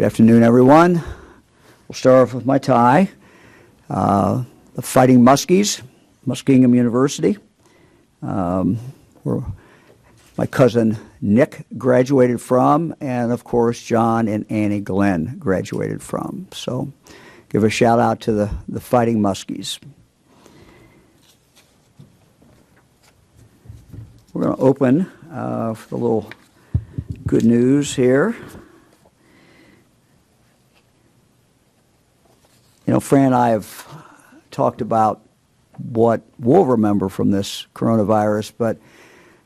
Good afternoon, everyone. We'll start off with my tie. Uh, the Fighting Muskies, Muskingum University, um, where my cousin Nick graduated from, and of course, John and Annie Glenn graduated from. So, give a shout out to the, the Fighting Muskies. We're going to open uh, with a little good news here. You know, Fran and I have talked about what we'll remember from this coronavirus, but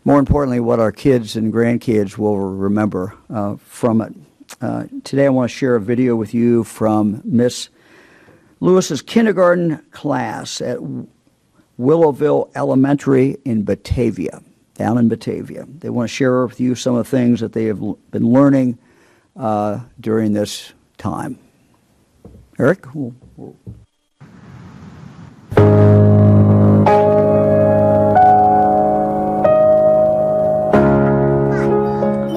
more importantly, what our kids and grandkids will remember uh, from it. Uh, today, I want to share a video with you from Miss Lewis's kindergarten class at Willowville Elementary in Batavia, down in Batavia. They want to share with you some of the things that they have been learning uh, during this time. Eric? We'll, We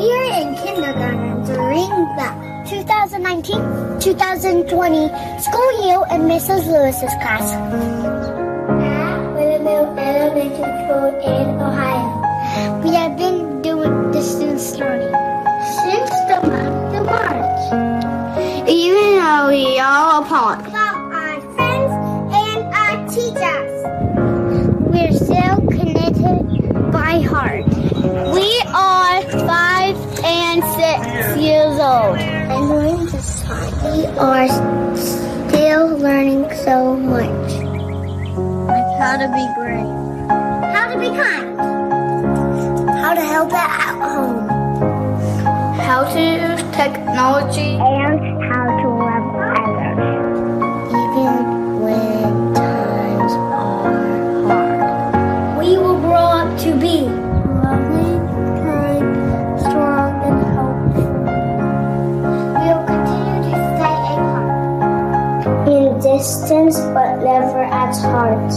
are in kindergarten during the 2019-2020 school year in Mrs. Lewis's class. At Willowville Elementary School in Ohio. We have been doing distance learning since the month of March. Even though we are apart by heart. We are five and six years old. And during this time, we are still learning so much. Like how to be brave, how to be kind, how to help out at home, how to use technology, and how distance, but never at heart.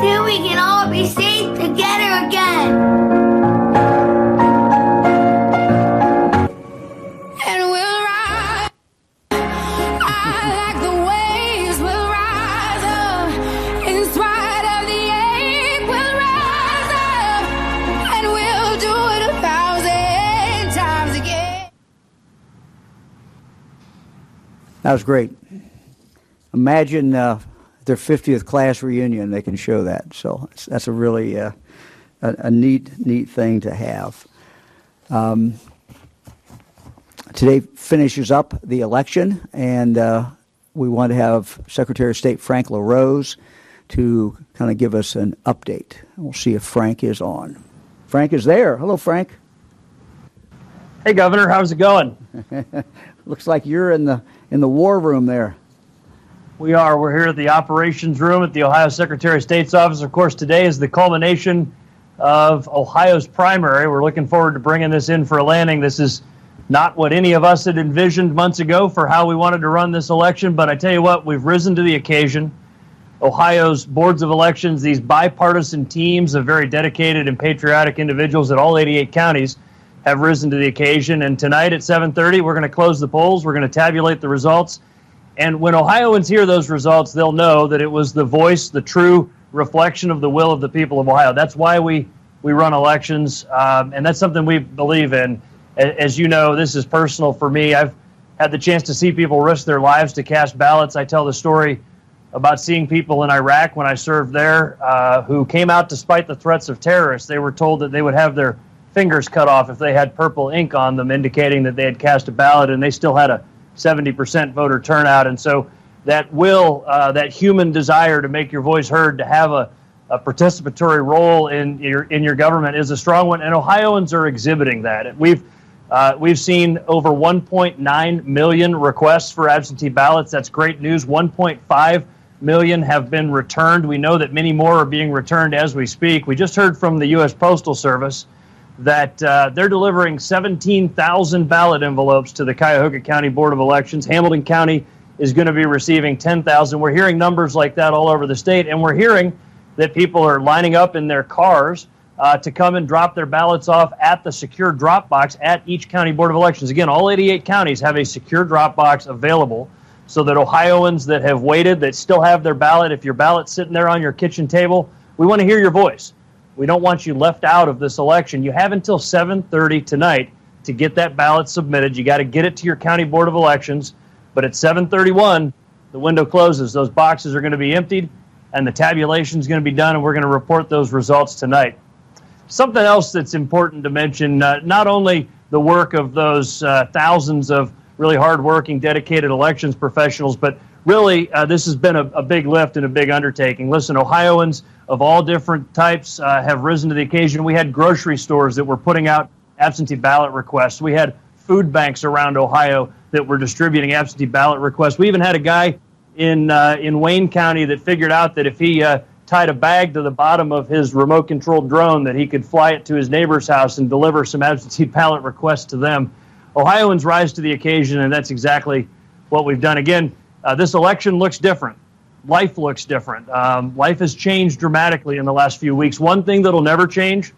Till we can all be safe together again. And we'll rise. I like the waves will rise up. In spite of the ache, we'll rise up. And we'll do it a thousand times again. That was great. Imagine uh, their 50th class reunion, they can show that. So that's a really uh, a, a neat, neat thing to have. Um, today finishes up the election, and uh, we want to have Secretary of State Frank LaRose to kind of give us an update. We'll see if Frank is on. Frank is there. Hello, Frank. Hey, Governor, how's it going? Looks like you're in the in the war room there. We are. We're here at the operations room at the Ohio Secretary of State's office. Of course, today is the culmination of Ohio's primary. We're looking forward to bringing this in for a landing. This is not what any of us had envisioned months ago for how we wanted to run this election, but I tell you what, we've risen to the occasion. Ohio's boards of elections, these bipartisan teams of very dedicated and patriotic individuals at all 88 counties have risen to the occasion. And tonight at 7:30, we're going to close the polls. We're going to tabulate the results. And when Ohioans hear those results, they'll know that it was the voice, the true reflection of the will of the people of Ohio. That's why we we run elections, um, and that's something we believe in. As you know, this is personal for me. I've had the chance to see people risk their lives to cast ballots. I tell the story about seeing people in Iraq when I served there uh, who came out despite the threats of terrorists. They were told that they would have their fingers cut off if they had purple ink on them, indicating that they had cast a ballot, and they still had a 70% voter turnout. And so that will, uh, that human desire to make your voice heard, to have a, a participatory role in your in your government is a strong one, and Ohioans are exhibiting that. We've uh, we've seen over 1.9 million requests for absentee ballots. That's great news. 1.5 million have been returned. We know that many more are being returned as we speak. We just heard from the U.S. Postal Service that uh, they're delivering 17,000 ballot envelopes to the Cuyahoga County Board of Elections. Hamilton County is going to be receiving 10,000. We're hearing numbers like that all over the state, and we're hearing that people are lining up in their cars uh, to come and drop their ballots off at the secure drop box at each county board of elections. Again, all 88 counties have a secure drop box available so that Ohioans that have waited, that still have their ballot, if your ballot's sitting there on your kitchen table, we want to hear your voice. We don't want you left out of this election. You have until 7:30 tonight to get that ballot submitted. You got to get it to your county board of elections, but at 7:31 the window closes. Those boxes are going to be emptied and the tabulation is going to be done and we're going to report those results tonight. Something else that's important to mention, uh, not only the work of those uh, thousands of really hardworking, dedicated elections professionals, but really uh, this has been a, a, big lift and a big undertaking. Listen, Ohioans of all different types uh, have risen to the occasion. We had grocery stores that were putting out absentee ballot requests. We had food banks around Ohio that were distributing absentee ballot requests. We even had a guy in uh, in Wayne County that figured out that if he uh, tied a bag to the bottom of his remote controlled drone, that he could fly it to his neighbor's house and deliver some absentee ballot requests to them. Ohioans rise to the occasion, and that's exactly what we've done. Again, uh, this election looks different. Life looks different. Um, life has changed dramatically in the last few weeks. One thing that'll never change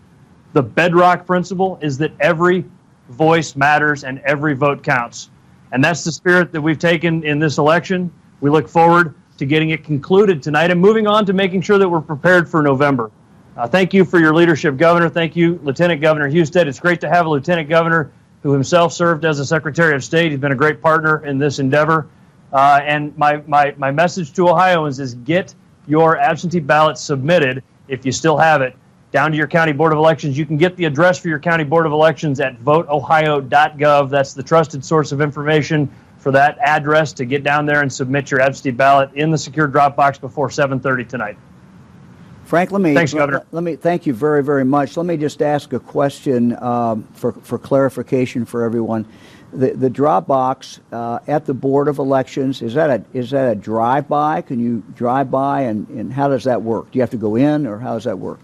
the bedrock principle is that every voice matters and every vote counts. And that's the spirit that we've taken in this election. We look forward to getting it concluded tonight and moving on to making sure that we're prepared for November. Uh, thank you for your leadership, Governor. Thank you, Lieutenant Governor Husted. It's great to have a Lieutenant Governor who himself served as a Secretary of State. He's been a great partner in this endeavor. Uh, and my, my, my message to Ohioans is get your absentee ballot submitted if you still have it down to your county board of elections. You can get the address for your county board of elections at voteohio.gov. That's the trusted source of information for that address to get down there and submit your absentee ballot in the secure drop box before 7:30 tonight. Frank, let me Thanks, Governor. Let, let, me thank you very, very much. Let me just ask a question um, for for clarification for everyone. The the drop box uh, at the board of elections is that a is that a drive by? Can you drive by and, and how does that work? Do you have to go in or how does that work?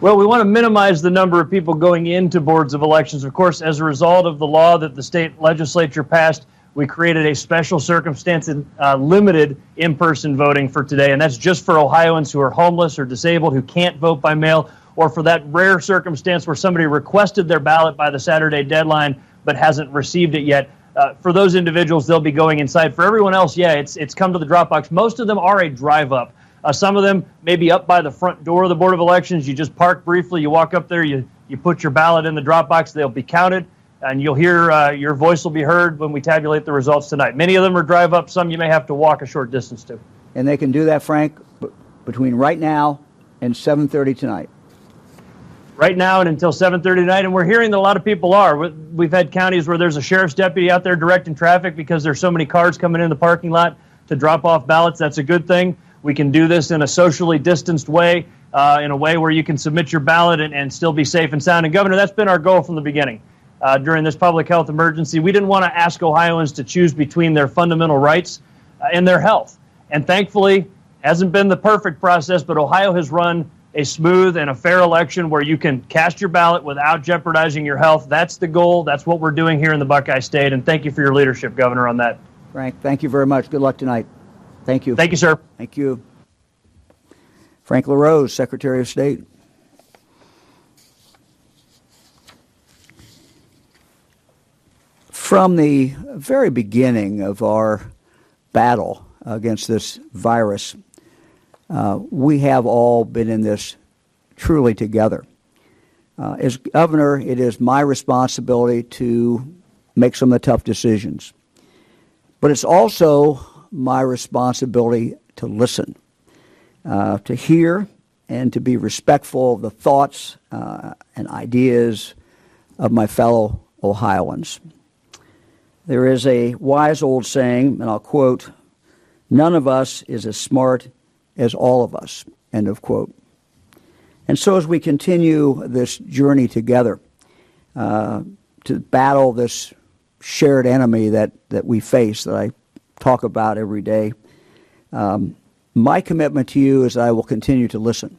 Well, we want to minimize the number of people going into boards of elections. Of course, as a result of the law that the state legislature passed, we created a special circumstance and uh, limited in person voting for today. And that's just for Ohioans who are homeless or disabled, who can't vote by mail, or for that rare circumstance where somebody requested their ballot by the Saturday deadline but hasn't received it yet. Uh, for those individuals, they'll be going inside. For everyone else, yeah, it's, it's come to the drop box. Most of them are a drive up. Uh, some of them may be up by the front door of the Board of Elections. You just park briefly, you walk up there, you, you put your ballot in the drop box, they'll be counted, and you'll hear uh, your voice will be heard when we tabulate the results tonight. Many of them are drive up, some you may have to walk a short distance to. And they can do that, Frank, between right now and 7:30 tonight. Right now and until 7:30 tonight, and we're hearing that a lot of people are. We've had counties where there's a sheriff's deputy out there directing traffic because there's so many cars coming in the parking lot to drop off ballots. That's a good thing. We can do this in a socially distanced way, uh, in a way where you can submit your ballot and, and, still be safe and sound. And, Governor, that's been our goal from the beginning. Uh, during this public health emergency, we didn't want to ask Ohioans to choose between their fundamental rights uh, and their health. And thankfully, hasn't been the perfect process, but Ohio has run a smooth and a fair election where you can cast your ballot without jeopardizing your health. That's the goal. That's what we're doing here in the Buckeye State. And thank you for your leadership, Governor, on that. Frank, thank you very much. Good luck tonight. Thank you. Thank you, sir. Thank you. Frank LaRose, Secretary of State. From the very beginning of our battle against this virus, uh, we have all been in this truly together. Uh, as governor, it is my responsibility to make some of the tough decisions. But it's also my responsibility to listen, uh, to hear, and to be respectful of the thoughts uh, and ideas of my fellow Ohioans. There is a wise old saying, and I'll quote, none of us is as smart as all of us, end of quote. And so as we continue this journey together uh, to battle this shared enemy that, that we face, that I talk about every day. Um, my commitment to you is that I will continue to listen.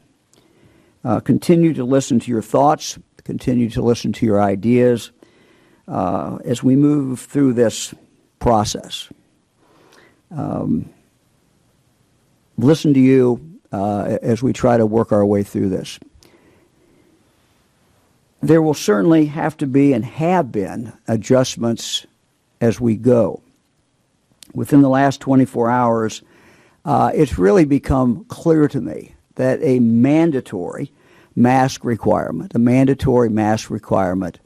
Uh, continue to listen to your thoughts, continue to listen to your ideas uh, as we move through this process. Um, listen to you uh, as we try to work our way through this. there will certainly have to be and have been adjustments as we go. Within the last 24 hours, uh, it's really become clear to me that a mandatory mask requirement, a mandatory mask requirement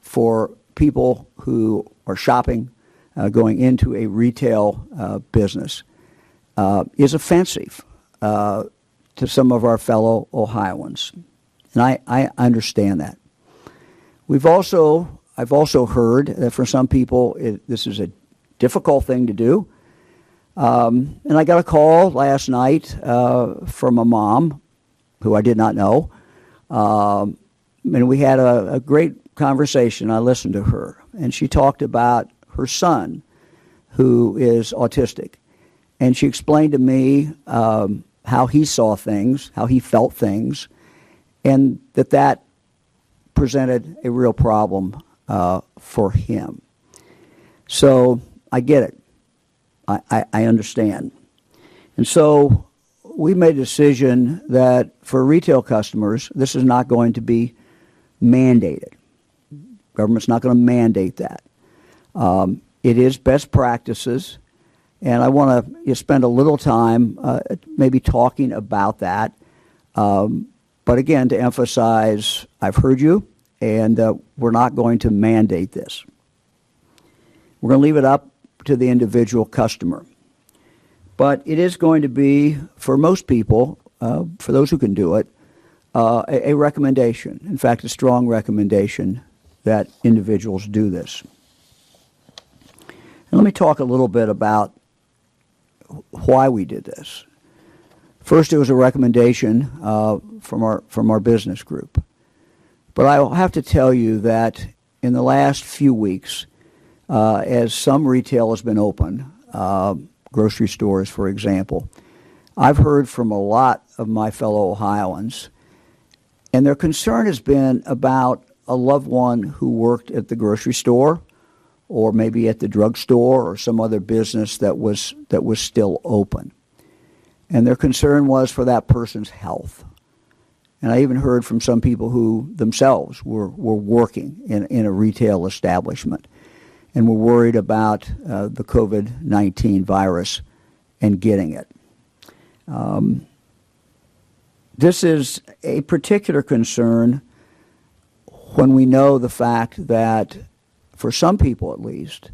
for people who are shopping, uh, going into a retail uh, business, uh, is offensive uh, to some of our fellow Ohioans. And I, I understand that. We've also, I've also heard that for some people, it, this is a difficult thing to do. Um, and I got a call last night uh, from a mom who I did not know. Um, and we had a, a great conversation. I listened to her. And she talked about her son, who is autistic. And she explained to me um, how he saw things, how he felt things, and that that presented a real problem uh, for him. So I get it. I, I, I understand. And so we made a decision that for retail customers, this is not going to be mandated. Government's not going to mandate that. Um, it is best practices, and I want to spend a little time uh, maybe talking about that. Um, but again, to emphasize, I've heard you, and uh, we're not going to mandate this. We're going to leave it up to the individual customer. But it is going to be, for most people, uh, for those who can do it, uh, a, a recommendation. In fact, a strong recommendation that individuals do this. And let me talk a little bit about why we did this. First, it was a recommendation uh, from our from our business group, but I have to tell you that in the last few weeks, uh, as some retail has been open, uh, grocery stores, for example, I've heard from a lot of my fellow Ohioans, and their concern has been about a loved one who worked at the grocery store or maybe at the drugstore or some other business that was that was still open. And their concern was for that person's health. And I even heard from some people who themselves were, were working in, in a retail establishment and were worried about uh, the COVID 19 virus and getting it. Um, this is a particular concern when we know the fact that, for some people at least,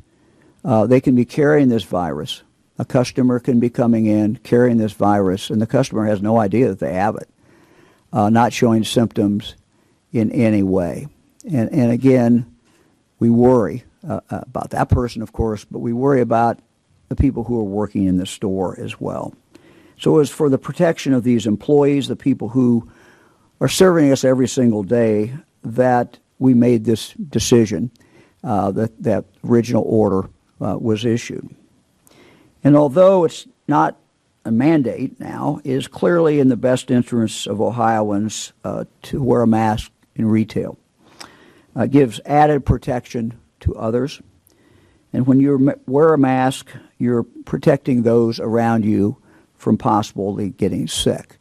uh, they can be carrying this virus. A customer can be coming in carrying this virus, and the customer has no idea that they have it, uh, not showing symptoms in any way. And, and again, we worry uh, about that person, of course, but we worry about the people who are working in the store as well. So, as for the protection of these employees, the people who are serving us every single day, that we made this decision, uh, that that original order uh, was issued. And although it's not a mandate now, it is clearly in the best interests of Ohioans uh, to wear a mask in retail. Uh, it gives added protection to others. And when you wear a mask, you're protecting those around you from possibly getting sick.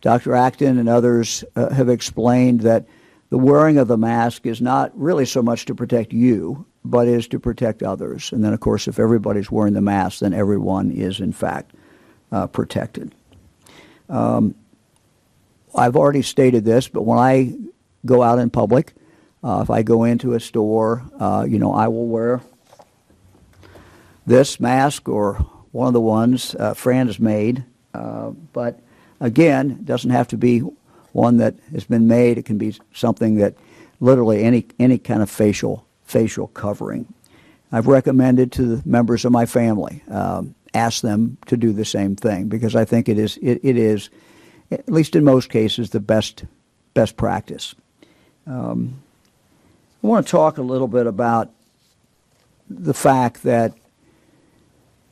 Dr. Acton and others uh, have explained that the wearing of the mask is not really so much to protect you, but is to protect others. And then, of course, if everybody's wearing the mask, then everyone is, in fact, uh, protected. Um, I've already stated this, but when I go out in public, uh, if I go into a store, uh, you know, I will wear this mask or one of the ones uh, Fran has made. Uh, but again, it doesn't have to be one that has been made. It can be something that literally any any kind of facial facial covering. I've recommended to the members of my family, um, ask them to do the same thing because I think it is it, it is, at least in most cases, the best best practice. Um, I want to talk a little bit about the fact that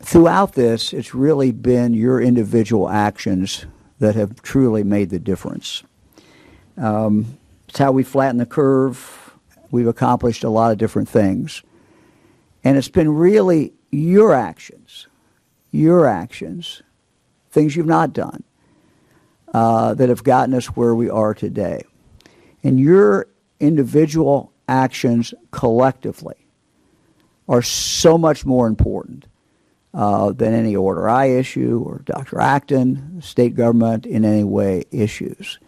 throughout this, it's really been your individual actions that have truly made the difference. Um, it's how we flatten the curve. We've accomplished a lot of different things. And it's been really your actions, your actions, things you've not done, uh, that have gotten us where we are today. And your individual actions collectively are so much more important uh, than any order I issue or Dr. Acton, state government in any way issues.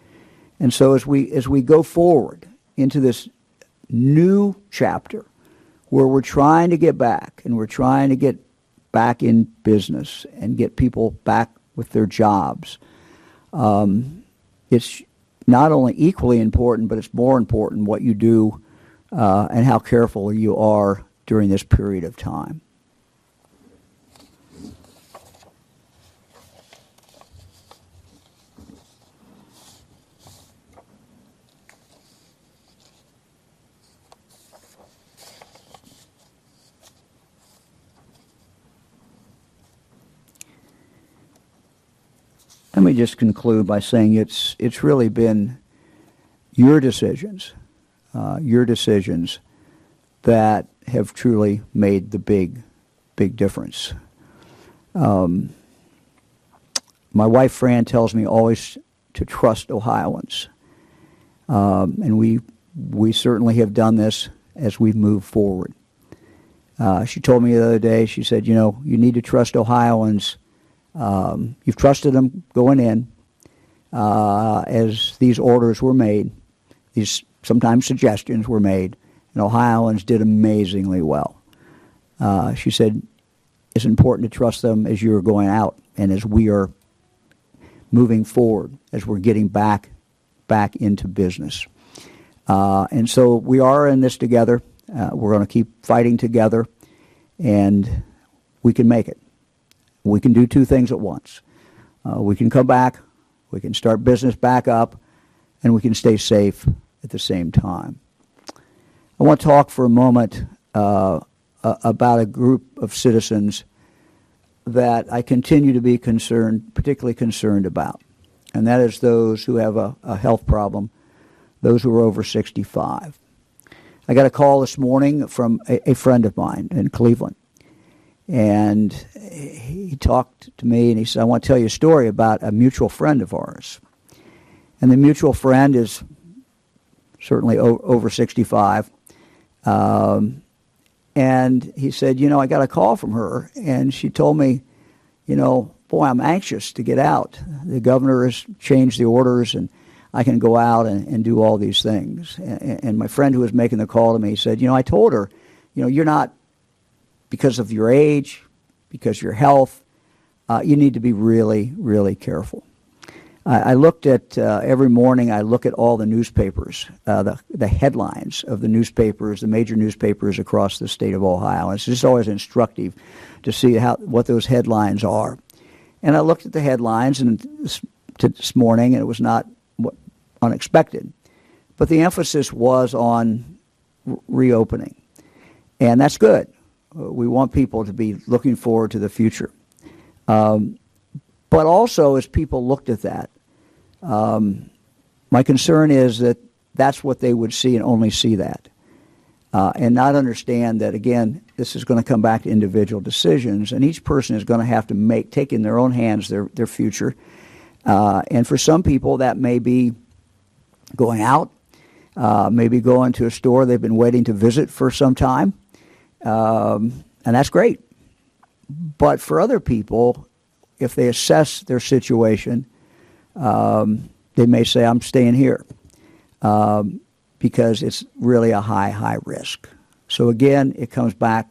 And so as we as we go forward into this new chapter where we're trying to get back and we're trying to get back in business and get people back with their jobs, um, it's not only equally important, but it's more important what you do uh, and how careful you are during this period of time. Let me just conclude by saying it's it's really been your decisions, uh, your decisions that have truly made the big, big difference. Um, my wife Fran tells me always to trust Ohioans, um, and we we certainly have done this as we've moved forward. Uh, she told me the other day. She said, "You know, you need to trust Ohioans." Um, you've trusted them going in uh, as these orders were made. These sometimes suggestions were made, and Ohioans did amazingly well. Uh, she said it's important to trust them as you're going out and as we are moving forward, as we're getting back back into business. Uh, and so we are in this together. Uh, we're going to keep fighting together, and we can make it. We can do two things at once. Uh, we can come back, we can start business back up, and we can stay safe at the same time. I want to talk for a moment uh, about a group of citizens that I continue to be concerned, particularly concerned about, and that is those who have a, a health problem, those who are over 65. I got a call this morning from a, a friend of mine in Cleveland and he talked to me and he said, I want to tell you a story about a mutual friend of ours. And the mutual friend is certainly o- over 65. Um, and he said, You know, I got a call from her, and she told me, You know, boy, I'm anxious to get out. The governor has changed the orders, and I can go out and, and do all these things. And, and my friend who was making the call to me said, You know, I told her, You know, you're not because of your age, because of your health, uh, you need to be really, really careful. I, I looked at uh, every morning. I look at all the newspapers, uh, the the headlines of the newspapers, the major newspapers across the state of Ohio. It's just always instructive to see how what those headlines are. And I looked at the headlines and this, this morning, and it was not unexpected, but the emphasis was on re- reopening, and that's good we want people to be looking forward to the future. Um, but also, as people looked at that, um, my concern is that that's what they would see and only see that. Uh, and not understand that, again, this is going to come back to individual decisions, and each person is going to have to make, take in their own hands their, their future. Uh, and for some people, that may be going out, uh, maybe going to a store they've been waiting to visit for some time. Um, and that's great. But for other people, if they assess their situation, um, they may say, I'm staying here um, because it's really a high, high risk. So again, it comes back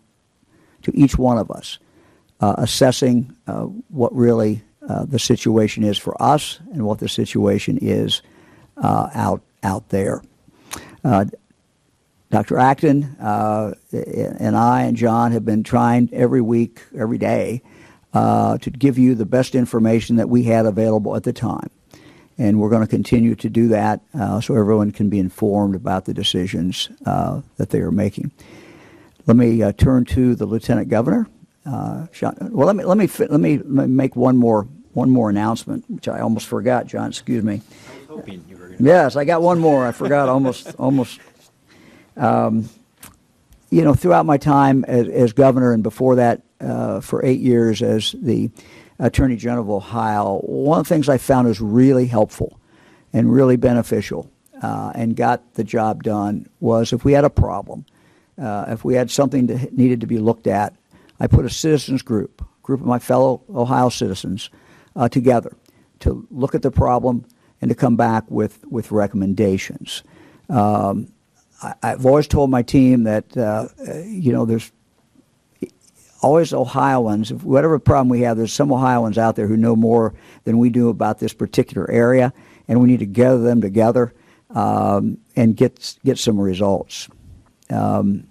to each one of us uh, assessing uh, what really uh, the situation is for us and what the situation is uh, out out there. Dr. Acton uh, and I and John have been trying every week, every day, uh, to give you the best information that we had available at the time. And we're going to continue to do that uh, so everyone can be informed about the decisions uh, that they are making. Let me uh, turn to the Lieutenant Governor. Uh, well, let me let me let me make one more one more announcement, which I almost forgot. John, excuse me. Yes, I got one more. I forgot almost almost um, you know, throughout my time as, as governor and before that uh, for eight years as the Attorney General of Ohio, one of the things I found was really helpful and really beneficial uh, and got the job done was if we had a problem, uh, if we had something that needed to be looked at, I put a citizens group, a group of my fellow Ohio citizens, uh, together to look at the problem and to come back with, with recommendations. Um, I've always told my team that, uh, you know, there's always Ohioans, whatever problem we have, there's some Ohioans out there who know more than we do about this particular area, and we need to gather them together um, and get get some results. Um,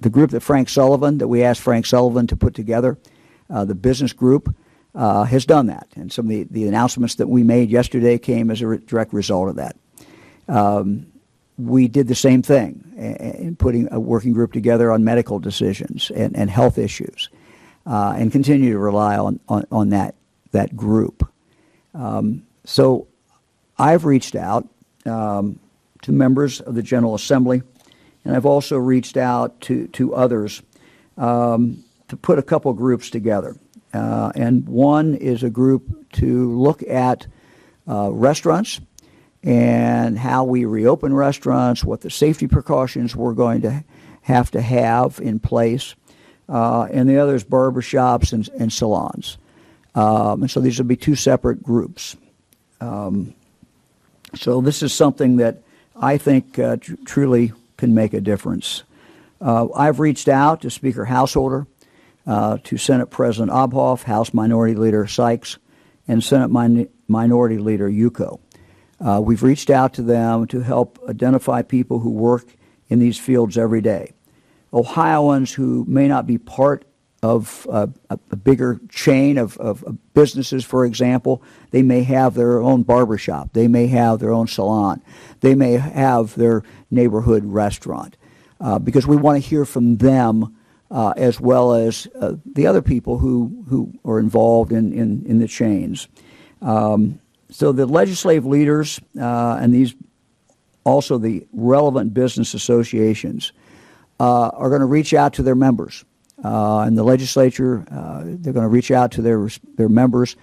the group that Frank Sullivan, that we asked Frank Sullivan to put together, uh, the business group, uh, has done that, and some of the, the announcements that we made yesterday came as a re- direct result of that. Um, we did the same thing in putting a working group together on medical decisions and, and health issues, uh, and continue to rely on, on, on that, that group. Um, so I've reached out um, to members of the General Assembly, and I've also reached out to, to others um, to put a couple groups together. Uh, and one is a group to look at uh, restaurants and how we reopen restaurants, what the safety precautions we're going to have to have in place, uh, and the other is barbershops and, and salons. Um, and so these will be two separate groups. Um, so this is something that I think uh, tr- truly can make a difference. Uh, I've reached out to Speaker Householder, uh, to Senate President Obhof, House Minority Leader Sykes, and Senate Min- Minority Leader Yuko. Uh, we've reached out to them to help identify people who work in these fields every day. Ohioans who may not be part of uh, a, a, bigger chain of, of, of, businesses, for example, they may have their own barbershop, they may have their own salon, they may have their neighborhood restaurant, uh, because we want to hear from them uh, as well as uh, the other people who, who are involved in, in, in the chains. Um, so the legislative leaders uh, and these also the relevant business associations uh, are going to reach out to their members. Uh, and the legislature, uh, they're going to reach out to their, their members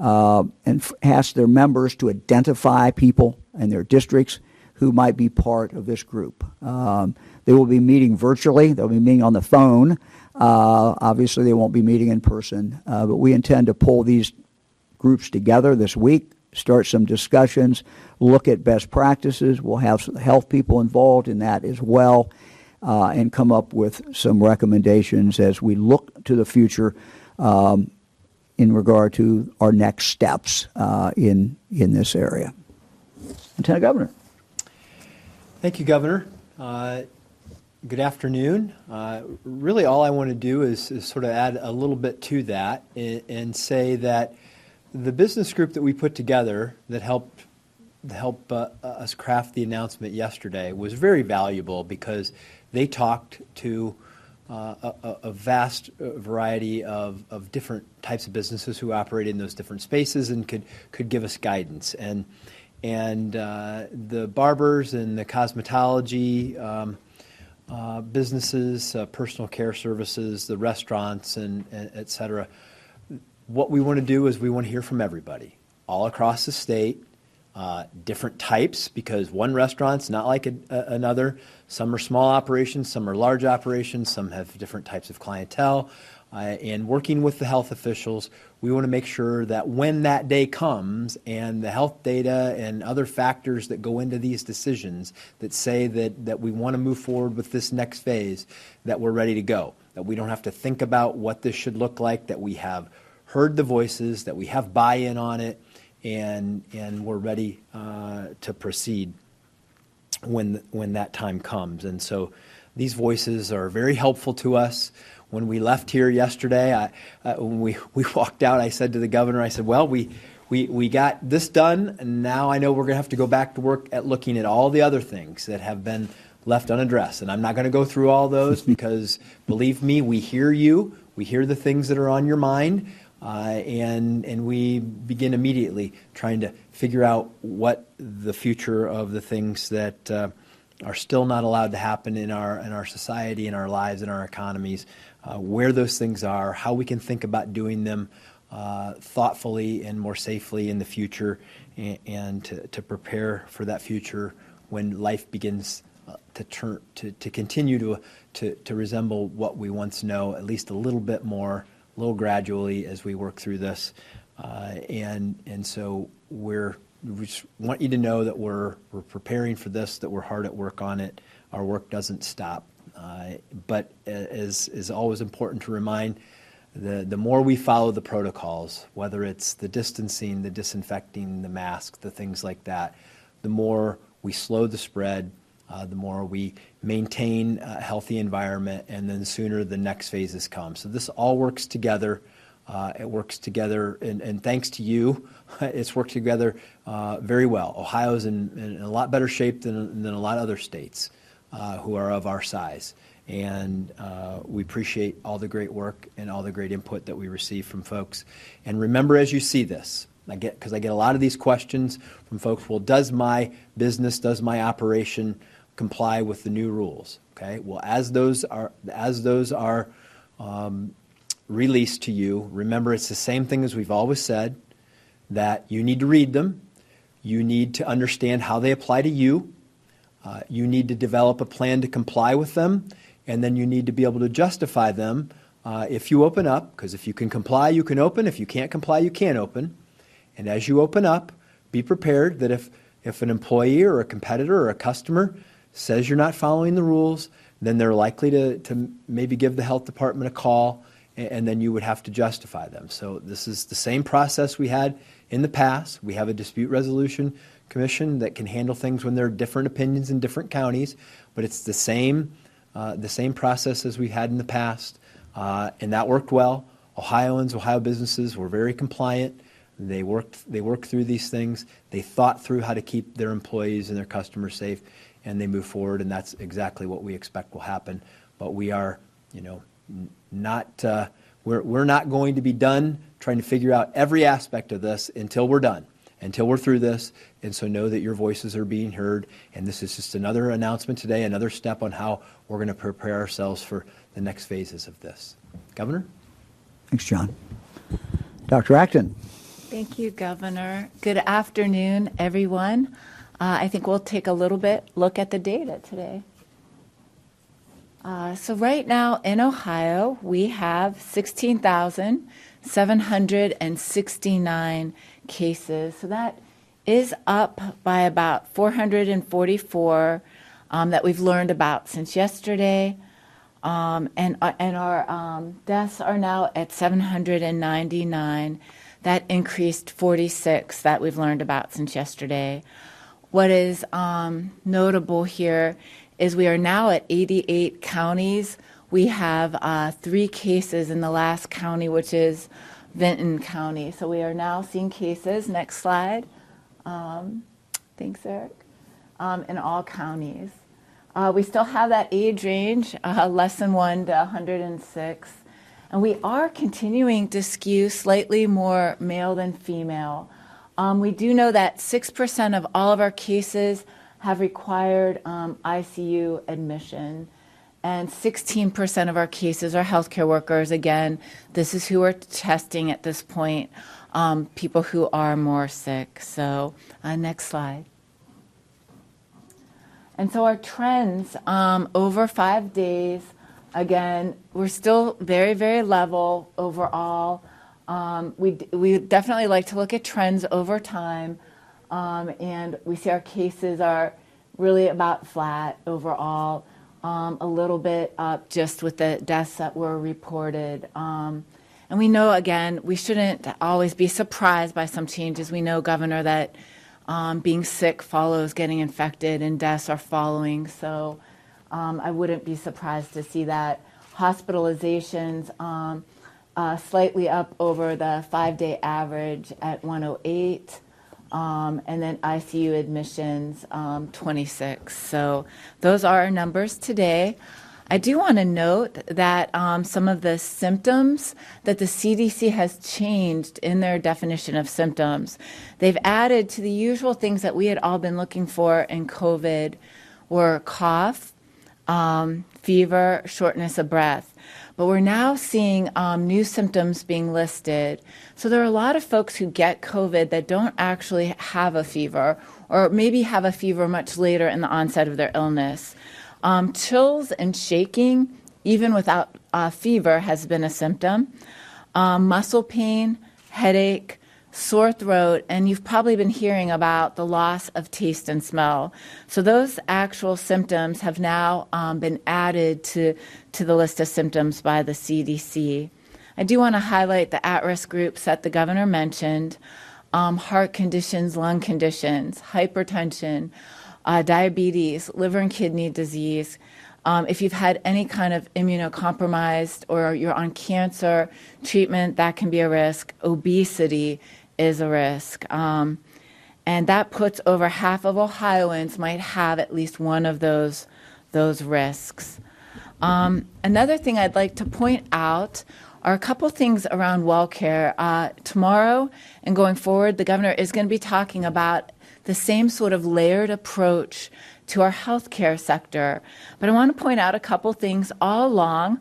uh, and f- ask their members to identify people in their districts who might be part of this group. Um, they will be meeting virtually, they'll be meeting on the phone. Uh, obviously, they won't be meeting in person, but we intend to pull these groups together this week start some discussions, look at best practices. We'll have health people involved in that as well, uh, and come up with some recommendations as we look to the future um, in regard to our next steps uh, in in this area. Lieutenant Governor. Thank you, Governor. Uh, good afternoon. Uh, really, all I want to do is, is, sort of add a little bit to that and, and say that the business group that we put together that helped help uh, us craft the announcement yesterday was very valuable because they talked to uh, a, a, vast uh, variety of, of different types of businesses who operate in those different spaces and could could give us guidance. And and uh, the barbers and the cosmetology um, uh, businesses, uh, personal care services, the restaurants, and, and et cetera what we want to do is we want to hear from everybody all across the state, uh, different types, because one restaurant's not like a, a, another. Some are small operations, some are large operations, some have different types of clientele. Uh, and working with the health officials, we want to make sure that when that day comes and the health data and other factors that go into these decisions that say that, that we want to move forward with this next phase, that we're ready to go. That we don't have to think about what this should look like, that we have heard the voices, that we have buy in on it, and, and we're ready uh, to proceed when, when that time comes. And so these voices are very helpful to us. When we left here yesterday, I, uh, when we, we walked out, I said to the governor, I said, Well, we, we, we got this done, and now I know we're going to have to go back to work at looking at all the other things that have been left unaddressed. And I'm not going to go through all those because, believe me, we hear you. We hear the things that are on your mind. Uh, and, and we begin immediately trying to figure out what the future of the things that uh, are still not allowed to happen in our, in our society, in our lives, in our economies, uh, where those things are, how we can think about doing them uh, thoughtfully and more safely in the future, and, and to, to, prepare for that future when life begins uh, to turn to, to continue to, to to resemble what we once know, at least a little bit more, little gradually as we work through this. Uh, and and so we just want you to know that we're we're preparing for this, that we're hard at work on it. Our work doesn't stop. Uh, but as is always important to remind, the, the more we follow the protocols, whether it's the distancing, the disinfecting, the mask, the things like that, the more we slow the spread, the more we maintain a healthy environment, and then sooner the next phases come. So this all works together. Uh, it works together, and, thanks to you, it's worked together uh, very well. Ohio's in, in, a lot better shape than, than a lot of other states uh, who are of our size. And uh, we appreciate all the great work and all the great input that we receive from folks. And remember as you see this, I get because I get a lot of these questions from folks. Well, does my business, does my operation comply with the new rules? Okay. Well, as those are as those are um, released to you, remember it's the same thing as we've always said that you need to read them, you need to understand how they apply to you, uh, you need to develop a plan to comply with them, and then you need to be able to justify them uh, if you open up, because if you can comply, you can open. If you can't comply, you can't open. And as you open up, be prepared that if, if an employee or a competitor or a customer says you're not following the rules, then they're likely to, to maybe give the health department a call, and, and then you would have to justify them. So this is the same process we had in the past. We have a dispute resolution commission that can handle things when there are different opinions in different counties, but it's the same uh, the same process as we had in the past, uh, and that worked well. Ohioans, Ohio businesses were very compliant. They worked, they worked through these things. They thought through how to keep their employees and their customers safe, and they move forward, and that's exactly what we expect will happen. But we are, you know, not, uh, we're, we're not going to be done trying to figure out every aspect of this until we're done until we're through this. And so know that your voices are being heard. And this is just another announcement today, another step on how we're going to prepare ourselves for the next phases of this. Governor? Thanks, John. Dr. Acton. Thank you, Governor. Good afternoon, everyone. Uh, I think we'll take a little bit look at the data today. Uh, so right now in Ohio, we have 16,769 cases. So that is up by about 444 um, that we've learned about since yesterday. Um, and, uh, and our um, deaths are now at 799. That increased 46 that we've learned about since yesterday. What is um, notable here is we are now at 88 counties. We have uh, three cases in the last county, which is Vinton County. So we are now seeing cases, next slide. Um, thanks, Eric, um, in all counties. Uh, we still have that age range, uh, less than 1 to 106. And we are continuing to skew slightly more male than female. Um, we do know that 6% of all of our cases have required um, ICU admission and 16% of our cases are healthcare workers. Again, this is who we're testing at this point, um, people who are more sick. So, uh, next slide. And so, our trends um, over five days, again, we're still very, very level overall. Um, we, we definitely like to look at trends over time, um, and we see our cases are really about flat overall um, a little bit up just with the deaths that were reported. Um, and we know, again, we shouldn't always be surprised by some changes. We know, Governor, that um, being sick follows getting infected and deaths are following. So um, I wouldn't be surprised to see that. Hospitalizations uh, slightly up over the five day average at 108. Um, and then ICU admissions, um, 26. So those are our numbers today. I do want to note that um, some of the symptoms that the CDC has changed in their definition of symptoms, they've added to the usual things that we had all been looking for in COVID were cough, um, fever, shortness of breath. But we're now seeing um, new symptoms being listed. So there are a lot of folks who get COVID that don't actually have a fever or maybe have a fever much later in the onset of their illness. Um, chills and shaking, even without uh, fever, has been a symptom. Um, muscle pain, headache, sore throat, and you've probably been hearing about the loss of taste and smell. So those actual symptoms have now um, been added to, to the list of symptoms by the CDC. I do want to highlight the at risk groups that the governor mentioned um, heart conditions, lung conditions, hypertension, uh, diabetes, liver and kidney disease. Um, if you've had any kind of immunocompromised or you're on cancer treatment, that can be a risk. Obesity is a risk. Um, and that puts over half of Ohioans might have at least one of those, those risks. Um, another thing I'd like to point out are a couple things around well care. Uh, tomorrow and going forward, the governor is going to be talking about the same sort of layered approach to our healthcare sector. But I want to point out a couple things all along.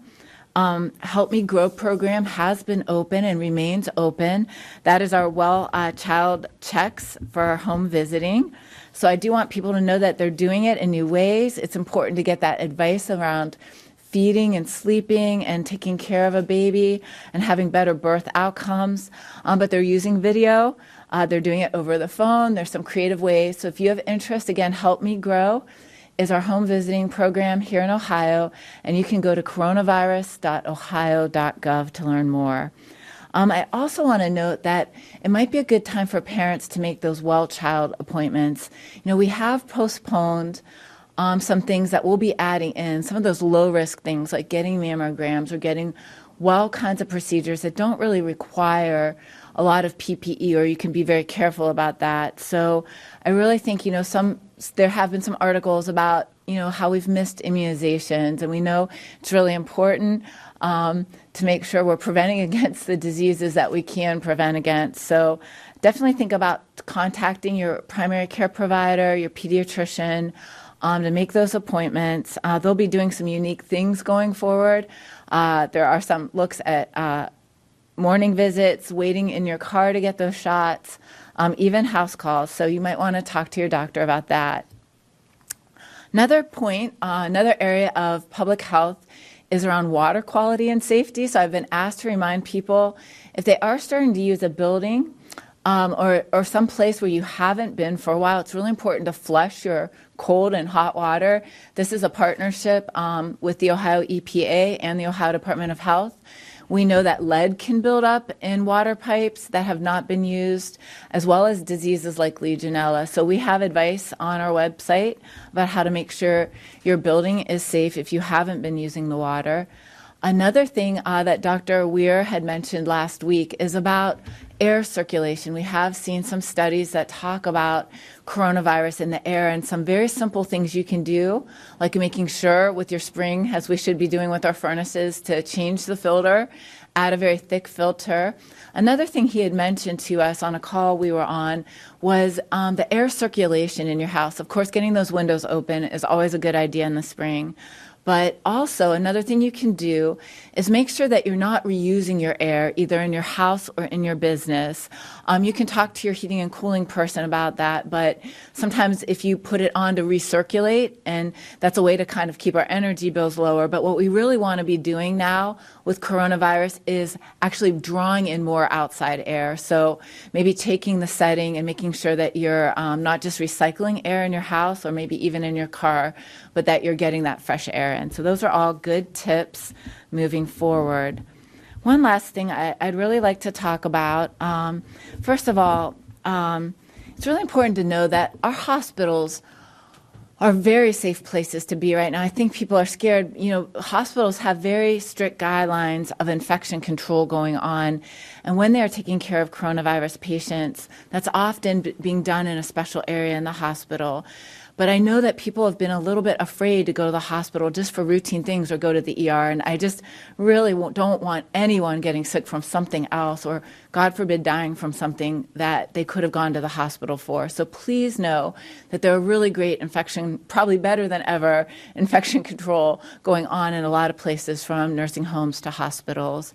Um, Help Me Grow program has been open and remains open. That is our well uh, child checks for home visiting. So I do want people to know that they're doing it in new ways. It's important to get that advice around feeding and sleeping and taking care of a baby and having better birth outcomes. Um, but they're using video. Uh, they're doing it over the phone. There's some creative ways. So if you have interest, again, Help Me Grow is our home visiting program here in Ohio, and you can go to coronavirus.ohio.gov to learn more. Um, I also want to note that it might be a good time for parents to make those well child appointments. You know, we have postponed um, some things that we'll be adding in, some of those low risk things like getting mammograms or getting well kinds of procedures that don't really require a lot of PPE, or you can be very careful about that. So I really think, you know, some there have been some articles about, you know, how we've missed immunizations, and we know it's really important um, to make sure we're preventing against the diseases that we can prevent against. So definitely think about contacting your primary care provider, your pediatrician. Um, to make those appointments. Uh, they'll be doing some unique things going forward. Uh, there are some looks at uh, morning visits, waiting in your car to get those shots, um, even house calls. So you might want to talk to your doctor about that. Another point, uh, another area of public health is around water quality and safety. So I've been asked to remind people if they are starting to use a building um, or, or some place where you haven't been for a while, it's really important to flush your cold and hot water. This is a partnership um, with the Ohio EPA and the Ohio Department of Health. We know that lead can build up in water pipes that have not been used, as well as diseases like Legionella. So we have advice on our website about how to make sure your building is safe if you haven't been using the water. Another thing uh, that Dr. Weir had mentioned last week is about air circulation. We have seen some studies that talk about coronavirus in the air and some very simple things you can do, like making sure with your spring, as we should be doing with our furnaces, to change the filter, add a very thick filter. Another thing he had mentioned to us on a call we were on was um, the air circulation in your house. Of course, getting those windows open is always a good idea in the spring. But also, another thing you can do is make sure that you're not reusing your air either in your house or in your business. Um, you can talk to your heating and cooling person about that, but sometimes if you put it on to recirculate, and that's a way to kind of keep our energy bills lower. But what we really want to be doing now with coronavirus is actually drawing in more outside air. So maybe taking the setting and making sure that you're um, not just recycling air in your house or maybe even in your car, but that you're getting that fresh air in. So those are all good tips moving forward. One last thing I, would really like to talk about. Um, first of all, um, it's really important to know that our hospitals are very safe places to be right now. I think people are scared. You know, hospitals have very strict guidelines of infection control going on. And when they are taking care of coronavirus patients, that's often b- being done in a special area in the hospital. But I know that people have been a little bit afraid to go to the hospital just for routine things or go to the ER. And I just really don't want anyone getting sick from something else or, God forbid, dying from something that they could have gone to the hospital for. So please know that there are really great infection, probably better than ever, infection control going on in a lot of places from nursing homes to hospitals.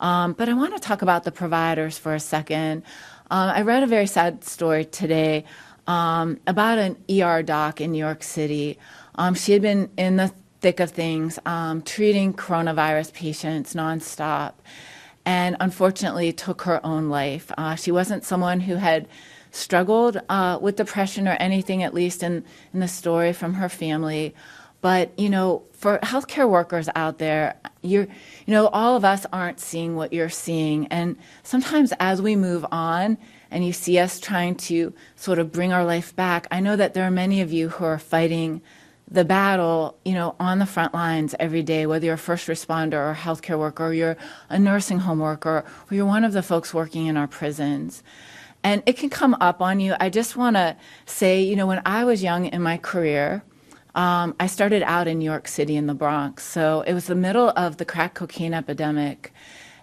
Um, but I want to talk about the providers for a second. Um, I read a very sad story today um, about an ER doc in New York City. Um, she had been in the thick of things, um, treating coronavirus patients nonstop, and unfortunately took her own life. Uh, she wasn't someone who had struggled uh, with depression or anything, at least in, in the story from her family. But, you know, for healthcare workers out there, you're, you know, all of us aren't seeing what you're seeing. And sometimes as we move on and you see us trying to sort of bring our life back, I know that there are many of you who are fighting the battle, you know, on the front lines every day, whether you're a first responder or a healthcare worker, or you're a nursing home worker, or you're one of the folks working in our prisons. And it can come up on you. I just want to say, you know, when I was young in my career, um, I started out in New York City in the Bronx. So it was the middle of the crack cocaine epidemic.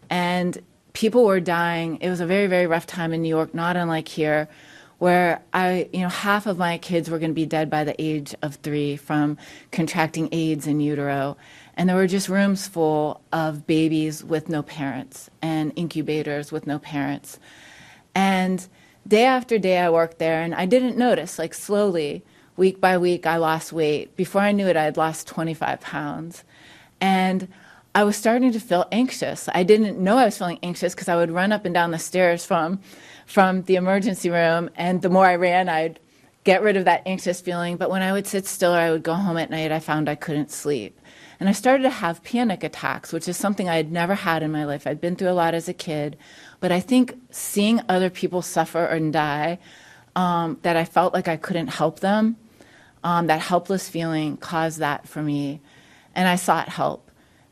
And people were dying. It was a very, very rough time in New York, not unlike here, where I, you know, half of my kids were going to be dead by the age of three from contracting AIDS in utero. And there were just rooms full of babies with no parents and incubators with no parents. And day after day, I worked there, and I didn't notice, like slowly, week by week, I lost weight. Before I knew it, I had lost 25 pounds. And I was starting to feel anxious. I didn't know I was feeling anxious because I would run up and down the stairs from, from the emergency room, and the more I ran, I'd get rid of that anxious feeling. But when I would sit still or I would go home at night, I found I couldn't sleep. And I started to have panic attacks, which is something I had never had in my life. I'd been through a lot as a kid, but I think seeing other people suffer and die, um, that I felt like I couldn't help them, um, that helpless feeling caused that for me. And I sought help.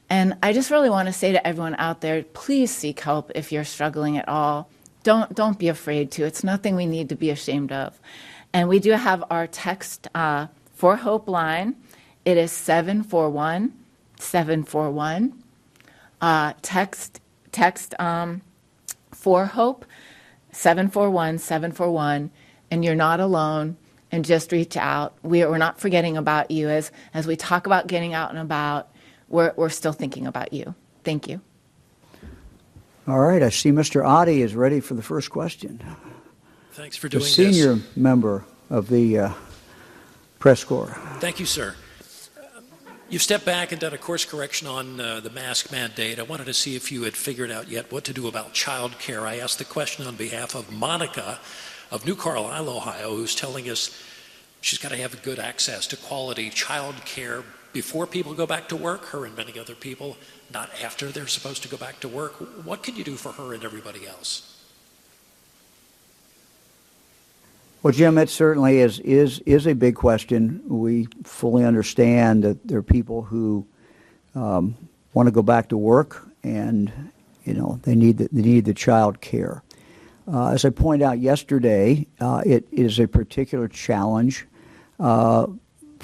And I just really want to say to everyone out there please seek help if you're struggling at all. Don't, don't be afraid to. It's nothing we need to be ashamed of. And we do have our text uh, for Hope line. It is 741 741. Uh, text text um, for Hope 741 741. And you're not alone and just reach out. We, are not forgetting about you as, as we talk about getting out and about. We're, we're still thinking about you. Thank you. All right, I see Mr. Otte is ready for the first question. Thanks for The doing senior this. member of the uh, press corps. Thank you, sir. You've stepped back and done a course correction on uh, the mask mandate. I wanted to see if you had figured out yet what to do about child care. I asked the question on behalf of Monica of New Carlisle, Ohio, who's telling us she's got to have good access to quality child care before people go back to work, her and many other people, not after they're supposed to go back to work. What can you do for her and everybody else? Well, Jim, it certainly is is is a big question. We fully understand that there are people who um, want to go back to work, and you know they need the, they need the child care. Uh, as I pointed out yesterday, uh, it is a particular challenge uh,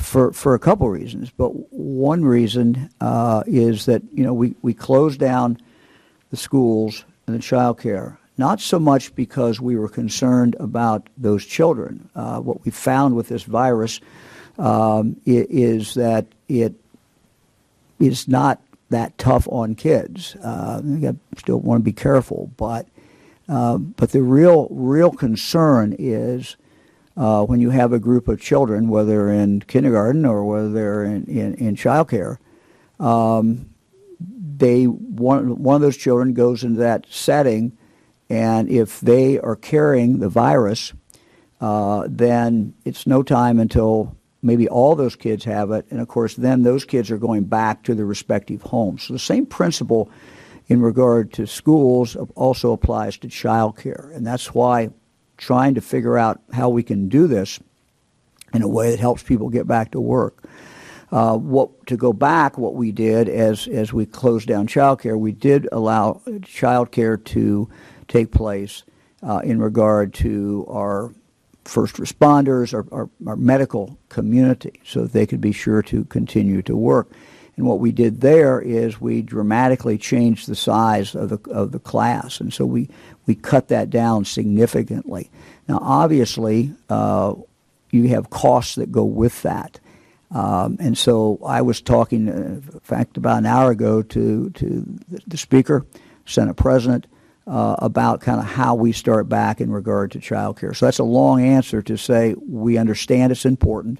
for for a couple reasons. But one reason uh, is that you know we we closed down the schools and the child care not so much because we were concerned about those children. Uh, what we found with this virus um, is that it is not that tough on kids. Uh, you still want to be careful, but uh, but the real real concern is uh, when you have a group of children, whether in kindergarten or whether they're in in, in child care. Um, they one one of those children goes into that setting and if they are carrying the virus, uh, then it's no time until maybe all those kids have it. And of course, then those kids are going back to their respective homes. So the same principle in regard to schools also applies to childcare. And that's why trying to figure out how we can do this in a way that helps people get back to work. Uh, what to go back? What we did as as we closed down childcare, we did allow childcare to take place uh, in regard to our first responders, our, our, our medical community, so they could be sure to continue to work. And what we did there is we dramatically changed the size of the of the class, and so we we cut that down significantly. Now, obviously, uh, you have costs that go with that. Um, and so I was talking, uh, in fact, about an hour ago to, to the Speaker, Senate President, uh, about kind of how we start back in regard to childcare. So that's a long answer to say we understand it's important.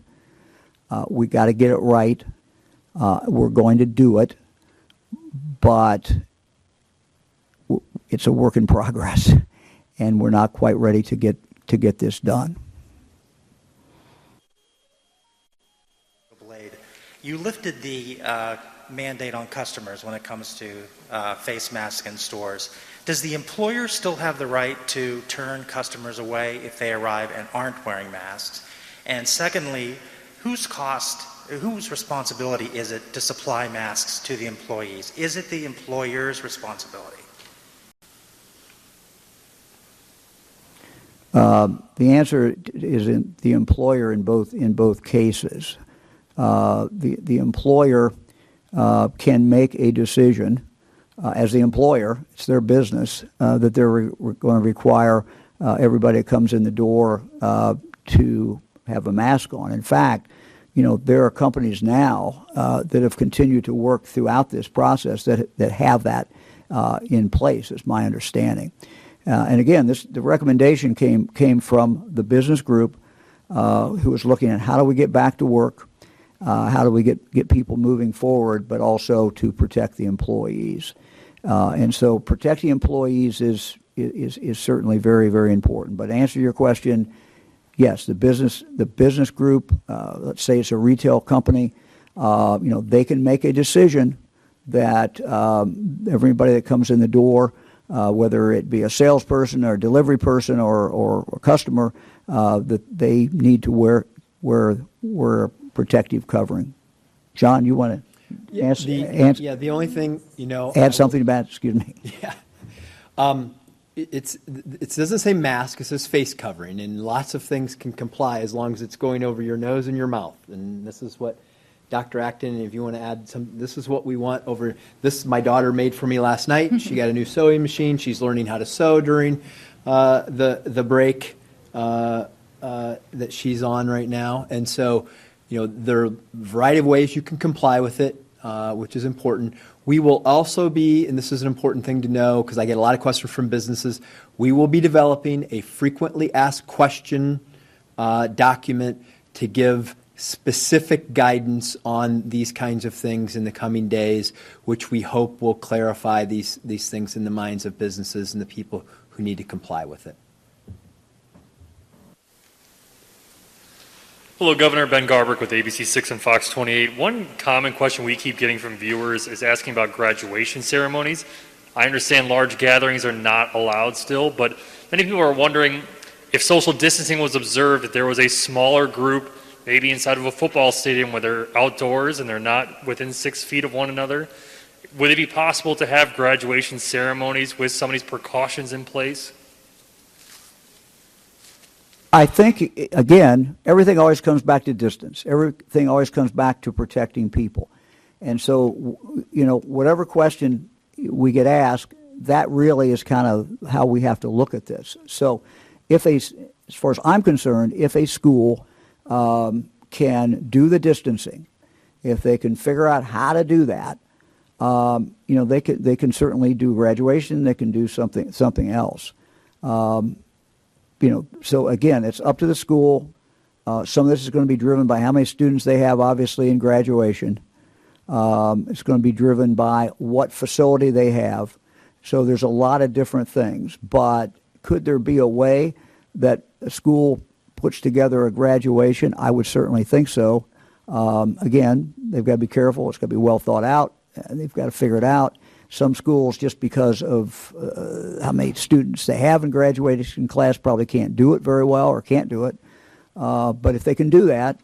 Uh, we got to get it right. Uh, we're going to do it, but it's a work in progress, and we're not quite ready to get to get this done. Blade. You lifted the uh, mandate on customers when it comes to uh, face masks in stores. Does the employer still have the right to turn customers away if they arrive and aren't wearing masks? And secondly, whose cost, whose responsibility is it to supply masks to the employees? Is it the employer's responsibility? Um, the answer is in the employer in both in both cases. Uh, the the employer uh, can make a decision uh, as the employer. It's their business uh, that they're re- going to require uh, everybody that comes in the door uh, to have a mask on. In fact, you know there are companies now that have continued to work throughout this process that that have that in place. Is my understanding. Uh, and again, this the recommendation came came from the business group uh, who was looking at how do we get back to work, uh, how do we get get people moving forward, but also to protect the employees. Uh, and so, protecting employees is is is certainly very very important. But to answer your question, yes, the business the business group, uh, let's say it's a retail company, uh, you know, they can make a decision that um, everybody that comes in the door uh, whether it be a salesperson or a delivery person or, or a customer, uh, that they need to wear, wear, wear protective covering. John, you want to answer, the, answer, yeah, the only thing, you know. I add will- something about, excuse me. Yeah. Um, it's, it doesn't say mask, it says face covering, and lots of things can comply as long as it's going over your nose and your mouth. And this is what Dr. Acton, if you want to add some, this is what we want over, this my daughter made for me last night. She got a new sewing machine. She's learning how to sew during uh, the, the break uh, uh, that she's on right now. And so, you know, there are a variety of ways you can comply with it, uh, which is important. We will also be, and this is an important thing to know because I get a lot of questions from businesses, we will be developing a frequently asked question uh, document to give specific guidance on these kinds of things in the coming days, which we hope will clarify these, these things in the minds of businesses and the people who need to comply with it. Hello, Governor Ben Garbrick with ABC 6 and Fox 28. One common question we keep getting from viewers is asking about graduation ceremonies. I understand large gatherings are not allowed still, but many people are wondering if social distancing was observed, if there was a smaller group, maybe inside of a football stadium where they're outdoors and they're not within six feet of one another, would it be possible to have graduation ceremonies with some of these precautions in place? I think, again, everything always comes back to distance. Everything always comes back to protecting people. And so, you know, whatever question we get asked, that really is kind of how we have to look at this. So, if a, as far as I'm concerned, if a school um, can do the distancing, if they can figure out how to do that, um, you know, they can they can certainly do graduation. They can do something something else. Um, you know, so again, it's up to the school. Uh, some of this is going to be driven by how many students they have, obviously, in graduation. Um, it's going to be driven by what facility they have. So there's a lot of different things. But could there be a way that a school puts together a graduation? I would certainly think so. Um, again, they've got to be careful. It's got to be well thought out. They've got to figure it out. Some schools, just because of uh, how many students they have in graduation class, probably can't do it very well or can't do it. Uh, but if they can do that,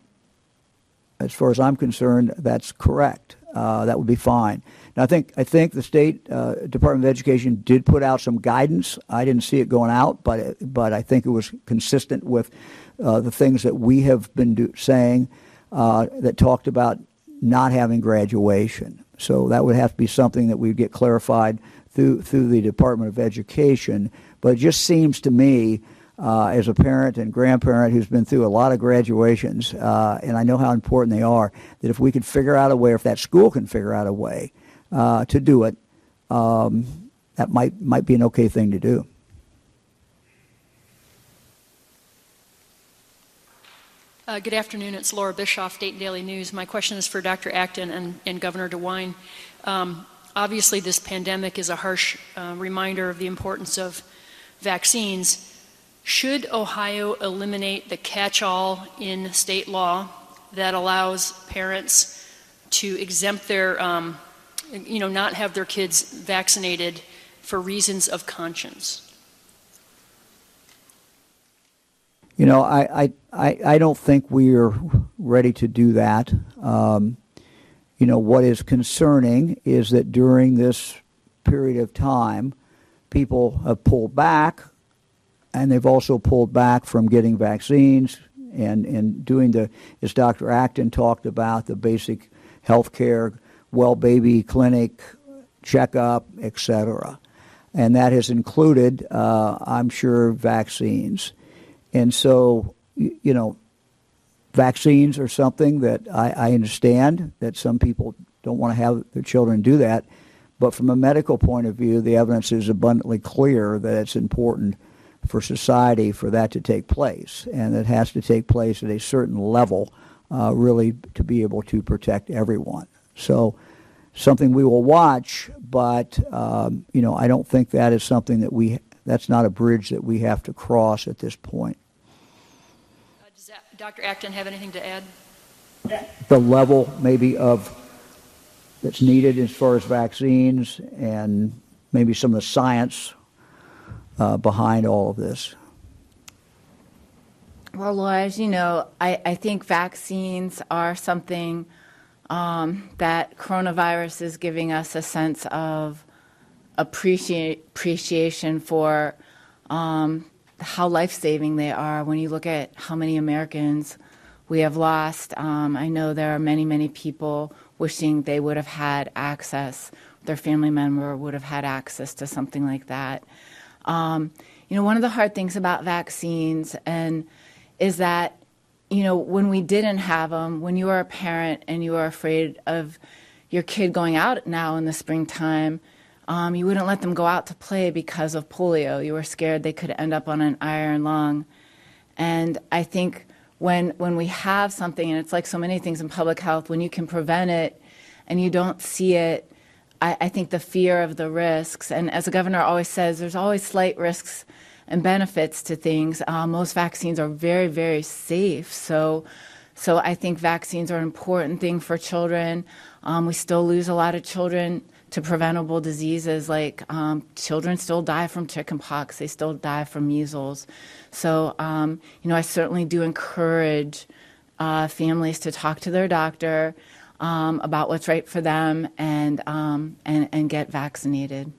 as far as I'm concerned, that's correct. Uh, that would be fine. Now, I think I think the state uh, Department of Education did put out some guidance. I didn't see it going out, but it, but I think it was consistent with uh, the things that we have been do, saying uh, that talked about not having graduation. So that would have to be something that we'd get clarified through through the Department of Education. But it just seems to me uh, as a parent and grandparent who's been through a lot of graduations, uh, and I know how important they are, that if we could figure out a way, if that school can figure out a way uh, to do it, um, that might might be an okay thing to do. Uh, good afternoon. It's Laura Bischoff, Dayton Daily News. My question is for Dr. Acton and, and Governor DeWine. Um, obviously, this pandemic is a harsh uh, reminder of the importance of vaccines. Should Ohio eliminate the catch all in state law that allows parents to exempt their, um, you know, not have their kids vaccinated for reasons of conscience? You know, I, I, don't think we are ready to do that. Um, you know, what is concerning is that during this period of time, people have pulled back, and they've also pulled back from getting vaccines and, doing the, as Dr. Acton talked about, the basic health care, well baby clinic, checkup, etc. And that has included, uh, I'm sure, vaccines. And so, you know, vaccines are something that I, I understand that some people don't want to have their children do that. But from a medical point of view, the evidence is abundantly clear that it's important for society for that to take place. And it has to take place at a certain level, uh, really, to be able to protect everyone. So, something we will watch, but, um, you know, I don't think that is something that we, that's not a bridge that we have to cross at this point. Dr. Acton have anything to add? The level maybe of that's needed as far as vaccines and maybe some of the science uh, behind all of this. Well, Laura, as you know, I, I think vaccines are something um, that coronavirus is giving us a sense of appreciate, appreciation for um, how life saving they are when you look at how many Americans we have lost. Um, I know there are many, many people wishing they would have had access, their family member would have had access to something like that. Um, you know, one of the hard things about vaccines and is that, you know, when we didn't have them, when you are a parent and you are afraid of your kid going out now in the springtime, um, you wouldn't let them go out to play because of polio. You were scared they could end up on an iron lung. And I think when when we have something, and it's like so many things in public health, when you can prevent it and you don't see it, I, I think the fear of the risks, and as the governor always says, there's always slight risks and benefits to things. Uh, most vaccines are very, very safe. So, so I think vaccines are an important thing for children. Um, we still lose a lot of children to preventable diseases like um, children still die from chickenpox, they still die from measles. So, um, you know, I certainly do encourage uh, families to talk to their doctor um, about what's right for them and, um, and, and get vaccinated.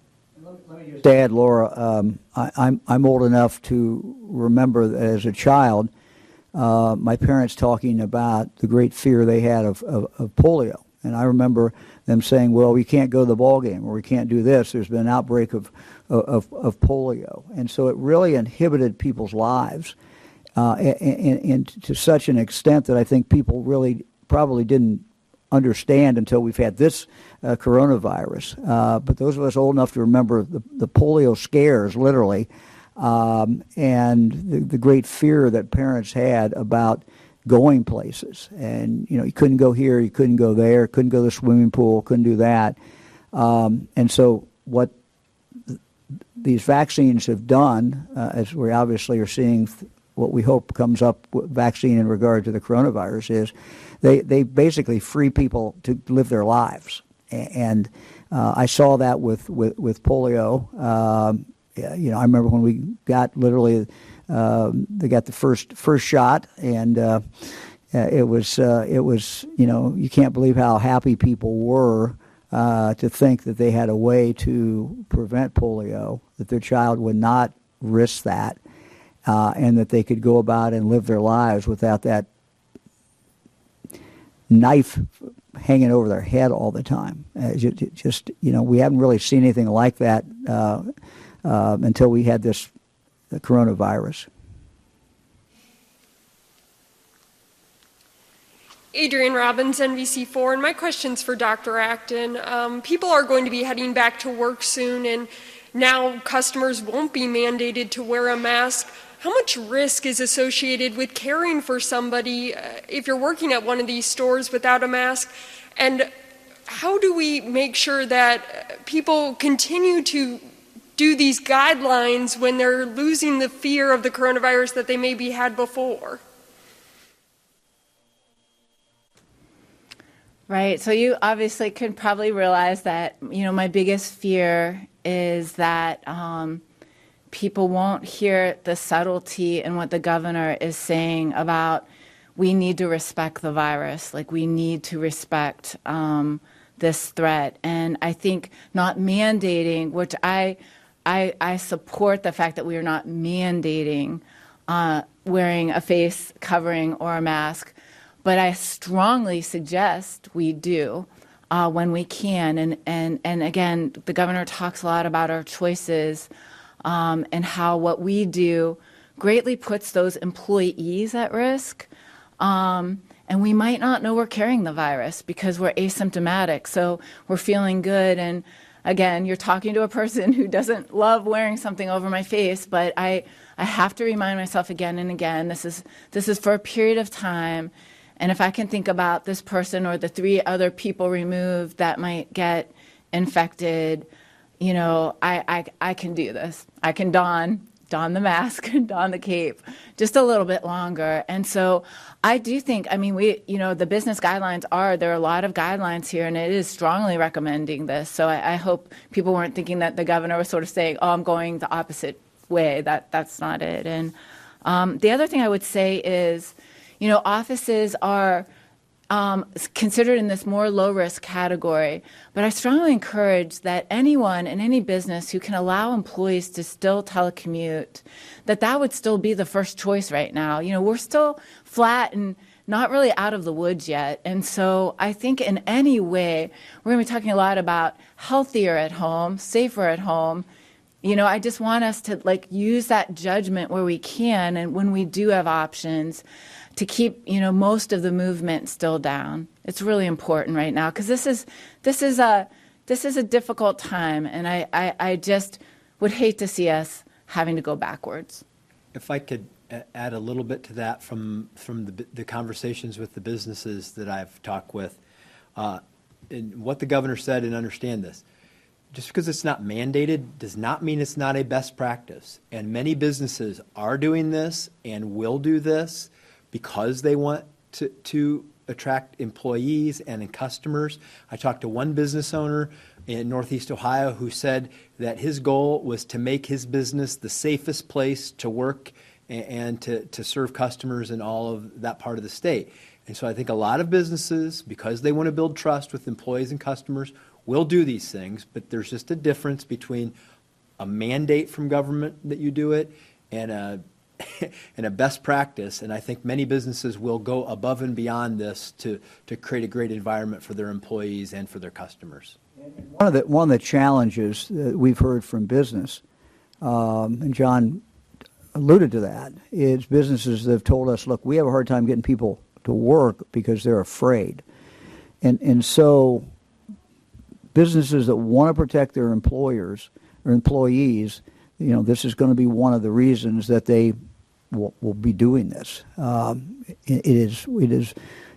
Dad, Laura, um, I, I'm, I'm old enough to remember as a child, uh, my parents talking about the great fear they had of, of, of polio. And I remember them saying, well, we can't go to the ball game or we can't do this. There's been an outbreak of, of, of polio. And so it really inhibited people's lives uh, and, and, to such an extent that I think people really probably didn't understand until we've had this uh, coronavirus. Uh, but those of us old enough to remember the, the polio scares, literally, um, and the, the great fear that parents had about – going places. And, you know, you couldn't go here, you couldn't go there, couldn't go to the swimming pool, couldn't do that. Um, and so what th- these vaccines have done, uh, as we obviously are seeing th- what we hope comes up with vaccine in regard to the coronavirus, is they, they basically free people to live their lives. And uh, I saw that with, with, with polio. Um, you know, I remember when we got literally they got the first first shot, and uh, uh, it was uh, it was you know you can't believe how happy people were uh, to think that they had a way to prevent polio, that their child would not risk that, and that they could go about and live their lives without that knife hanging over their head all the time. Uh, just, just, you know, we haven't really seen anything like that uh, uh, until we had this the coronavirus. Adrienne Robbins, NBC4, and my question's for Dr. Acton. Um, people are going to be heading back to work soon, and now customers won't be mandated to wear a mask. How much risk is associated with caring for somebody uh, if you're working at one of these stores without a mask? And how do we make sure that people continue to do these guidelines when they're losing the fear of the coronavirus that they maybe had before? Right. So you obviously can probably realize that, you know, my biggest fear is that um, people won't hear the subtlety in what the governor is saying about we need to respect the virus. Like we need to respect um, this threat. And I think not mandating, which I, I, I support the fact that we are not mandating uh, wearing a face covering or a mask but I strongly suggest we do uh, when we can. And, and, and again, the governor talks a lot about our choices um, and how what we do greatly puts those employees at risk. Um, and we might not know we're carrying the virus because we're asymptomatic. So we're feeling good. And again, you're talking to a person who doesn't love wearing something over my face, but I, I have to remind myself again and again this is, this is for a period of time and if I can think about this person or the three other people removed that might get infected, you know, I, I, I can do this. I can don don the mask and don the cape just a little bit longer. And so I do think, I mean, we, you know, the business guidelines are, there are a lot of guidelines here, and it is strongly recommending this. So I, I hope people weren't thinking that the governor was sort of saying, oh, I'm going the opposite way. That That's not it. And um, the other thing I would say is, you know, offices are um, considered in this more low risk category. But I strongly encourage that anyone in any business who can allow employees to still telecommute, that that would still be the first choice right now. You know, we're still flat and not really out of the woods yet. And so I think in any way, we're going to be talking a lot about healthier at home, safer at home. You know, I just want us to like use that judgment where we can and when we do have options to keep you know most of the movement still down. It's really important right now because this is this is a this is a difficult time, and I, I, I just would hate to see us having to go backwards. If I could add a little bit to that from from the, the conversations with the businesses that I've talked with, uh, and what the governor said, and understand this. Just because it's not mandated does not mean it's not a best practice. And many businesses are doing this and will do this because they want to, to attract employees and customers. I talked to one business owner in Northeast Ohio who said that his goal was to make his business the safest place to work and, to, to serve customers in all of that part of the state. And so I think a lot of businesses, because they want to build trust with employees and customers, will do these things, but there's just a difference between a mandate from government that you do it and a and a best practice. And I think many businesses will go above and beyond this to, to create a great environment for their employees and for their customers. One of the, one of the challenges that we've heard from business, um, and John alluded to that, is businesses that have told us, look, we have a hard time getting people to work because they're afraid. And, and so businesses that want to protect their employers or employees, you know, this is going to be one of the reasons that they will, will be doing this. Um, it, it is it is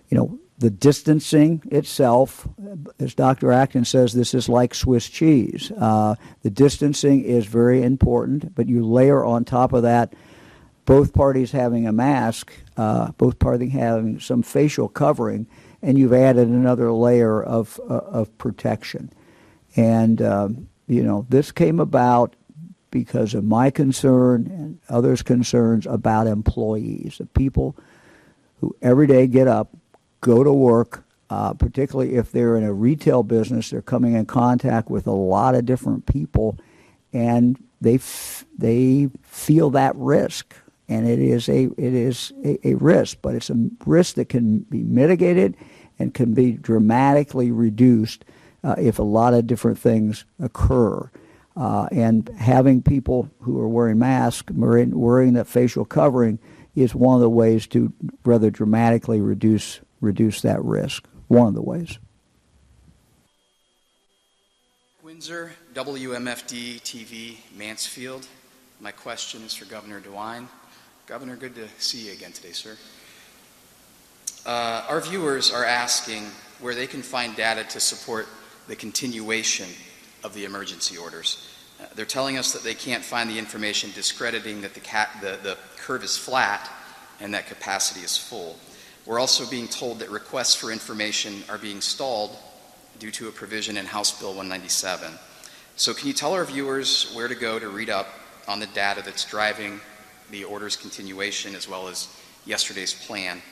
you know the distancing itself, as Dr. Acton says, this is like Swiss cheese. Uh, the distancing is very important, but you layer on top of that both parties having a mask, uh, both parties having some facial covering, and you've added another layer of, uh, of protection. And, um, you know, this came about because of my concern and others' concerns about employees, the people who every day get up, go to work, uh, particularly if they're in a retail business, they're coming in contact with a lot of different people, and they f- they feel that risk, and it is a it is a, a risk, but it's a risk that can be mitigated and can be dramatically reduced uh, if a lot of different things occur. Uh, and having people who are wearing masks, wearing, wearing that facial covering, is one of the ways to rather dramatically reduce reduce that risk. One of the ways. Windsor, WMFD TV, Mansfield. My question is for Governor DeWine. Governor, good to see you again today, sir. Uh, our viewers are asking where they can find data to support the continuation of the emergency orders. Uh, they're telling us that they can't find the information discrediting that the, the, the curve is flat and that capacity is full. We're also being told that requests for information are being stalled due to a provision in House Bill 197. So, can you tell our viewers where to go to read up on the data that's driving the order's continuation as well as yesterday's plan?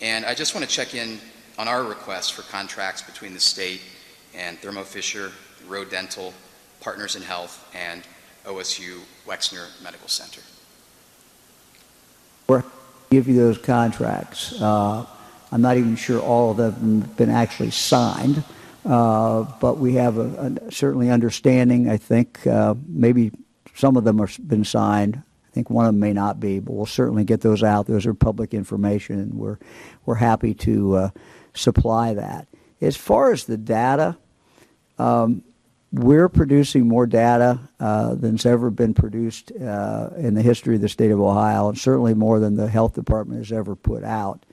And I just want to check in on our request for contracts between the state and Thermo Fisher, ROE Dental, Partners in Health, and OSU Wexner Medical Center. We're give you those contracts. Uh, I'm not even sure all of them have been actually signed. Uh, but we have a, a, certainly understanding. I think uh, maybe some of them have been signed. I think one of them may not be, but we'll certainly get those out. Those are public information, and we're we're happy to uh, supply that. As far as the data, um, we're producing more data uh, than's ever been produced uh, in the history of the state of Ohio, and certainly more than the health department has ever put out.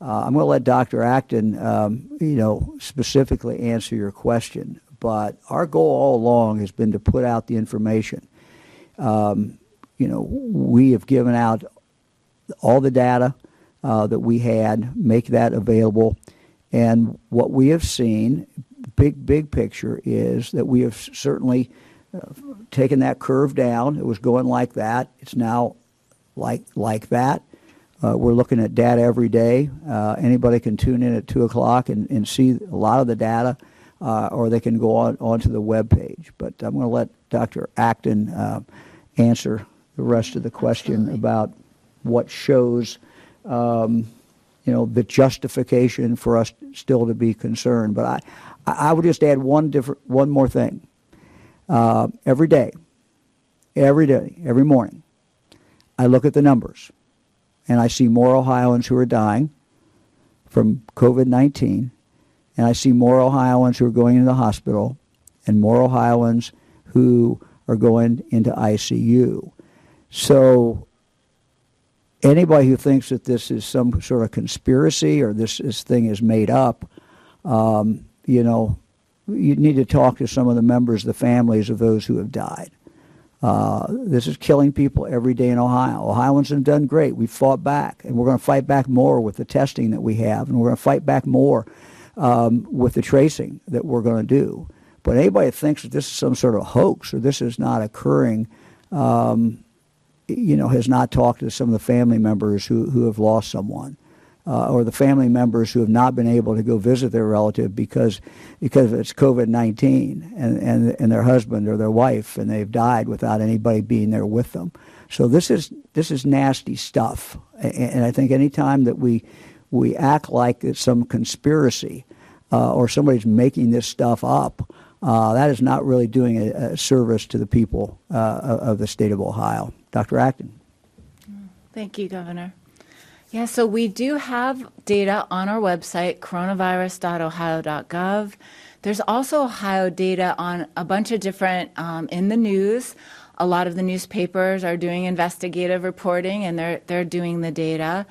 Uh, I'm going to let Dr. Acton, um, you know, specifically answer your question. But our goal all along has been to put out the information. Um, you know, we have given out all the data uh, that we had, make that available. And what we have seen, big, big picture, is that we have certainly uh, taken that curve down. It was going like that. It's now like like that. Uh, we're looking at data every day. Uh, anybody can tune in at 2 o'clock and, and see a lot of the data, uh, or they can go on onto the web page. But I'm going to let Dr. Acton uh, answer the rest of the question Absolutely. about what shows, um, you know, the justification for us still to be concerned. But I, I would just add one different, one more thing. Uh, every day, every day, every morning, I look at the numbers and I see more Ohioans who are dying from COVID 19, and I see more Ohioans who are going into the hospital, and more Ohioans who are going into ICU. So, anybody who thinks that this is some sort of conspiracy or this, this thing is made up, um, you know, you need to talk to some of the members, the families of those who have died. Uh, this is killing people every day in Ohio. Ohioans have done great. We've fought back, and we're going to fight back more with the testing that we have, and we're going to fight back more um, with the tracing that we're going to do. But anybody that thinks that this is some sort of hoax or this is not occurring, um, you know, has not talked to some of the family members who, who have lost someone uh, or the family members who have not been able to go visit their relative because because it's COVID nineteen and, and and their husband or their wife and they've died without anybody being there with them. So this is this is nasty stuff, and, and I think any time that we we act like it's some conspiracy uh, or somebody's making this stuff up. Uh, that is not really doing a, a service to the people uh, of the state of Ohio. Dr. Acton. Thank you, Governor. Yeah, so we do have data on our website, coronavirus.ohio.gov. There's also Ohio data on a bunch of different um, in the news. A lot of the newspapers are doing investigative reporting, and they're they're doing the data,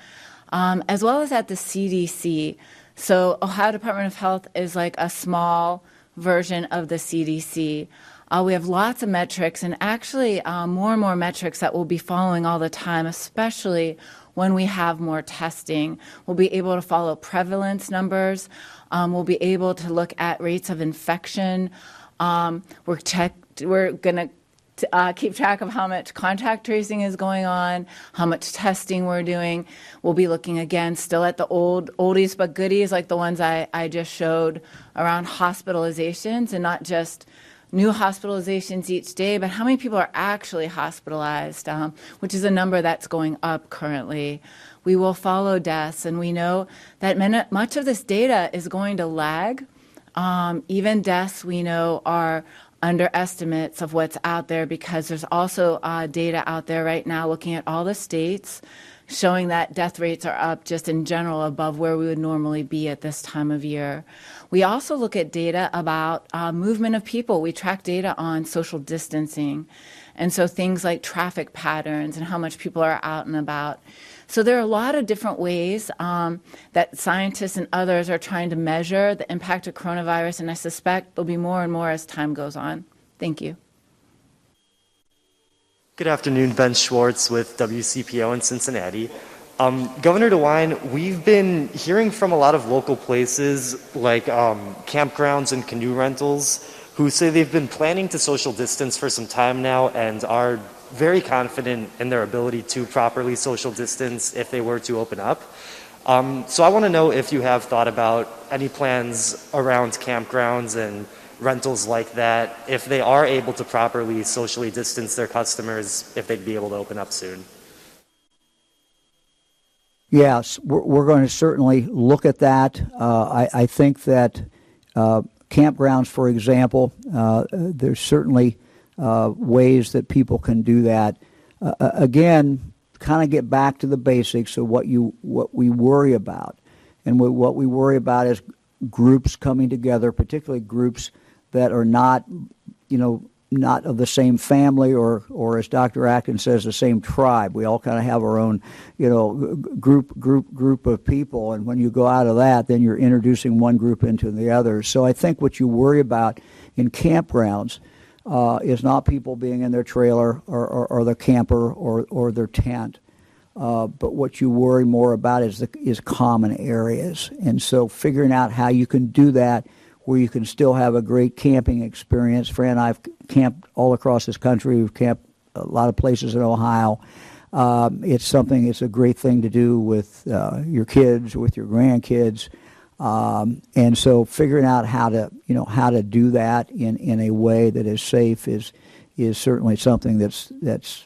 um, as well as at the CDC. So Ohio Department of Health is like a small version of the CDC. Uh, we have lots of metrics, and actually uh, more and more metrics that we'll be following all the time, especially when we have more testing. We'll be able to follow prevalence numbers. Um, we'll be able to look at rates of infection. Um, we're we're going to uh, keep track of how much contact tracing is going on, how much testing we're doing. We'll be looking again still at the old oldies but goodies like the ones I, I just showed around hospitalizations and not just new hospitalizations each day, but how many people are actually hospitalized, um, which is a number that's going up currently. We will follow deaths, and we know that much of this data is going to lag. Um, even deaths we know are underestimates of what's out there because there's also uh, data out there right now looking at all the states showing that death rates are up just in general above where we would normally be at this time of year. We also look at data about uh, movement of people. We track data on social distancing. And so things like traffic patterns and how much people are out and about. So there are a lot of different ways um, that scientists and others are trying to measure the impact of coronavirus, and I suspect there'll be more and more as time goes on. Thank you. Good afternoon, Ben Schwartz with WCPO in Cincinnati. Um, Governor DeWine, we've been hearing from a lot of local places like um, campgrounds and canoe rentals who say they've been planning to social distance for some time now and are very confident in their ability to properly social distance if they were to open up. Um, so I want to know if you have thought about any plans around campgrounds and rentals like that, if they are able to properly socially distance their customers, if they'd be able to open up soon. Yes, we're, we're going to certainly look at that. Uh, I, I, think that uh, campgrounds, for example, uh, there's certainly uh, ways that people can do that. Uh, again, kind of get back to the basics of what you what we worry about, and what we worry about is groups coming together, particularly groups that are not, you know, not of the same family or, or as Dr. Acton says, the same tribe. We all kind of have our own, you know, group group group of people, and when you go out of that, then you're introducing one group into the other. So I think what you worry about in campgrounds uh, is not people being in their trailer or, or, or their camper or, or their tent. Uh, but what you worry more about is the, is common areas, and so figuring out how you can do that where you can still have a great camping experience. Fran and I have camped all across this country. We've camped a lot of places in Ohio. Um, it's something. It's a great thing to do with uh, your kids, with your grandkids, um, and so figuring out how to you know how to do that in, in a way that is safe is is certainly something that's that's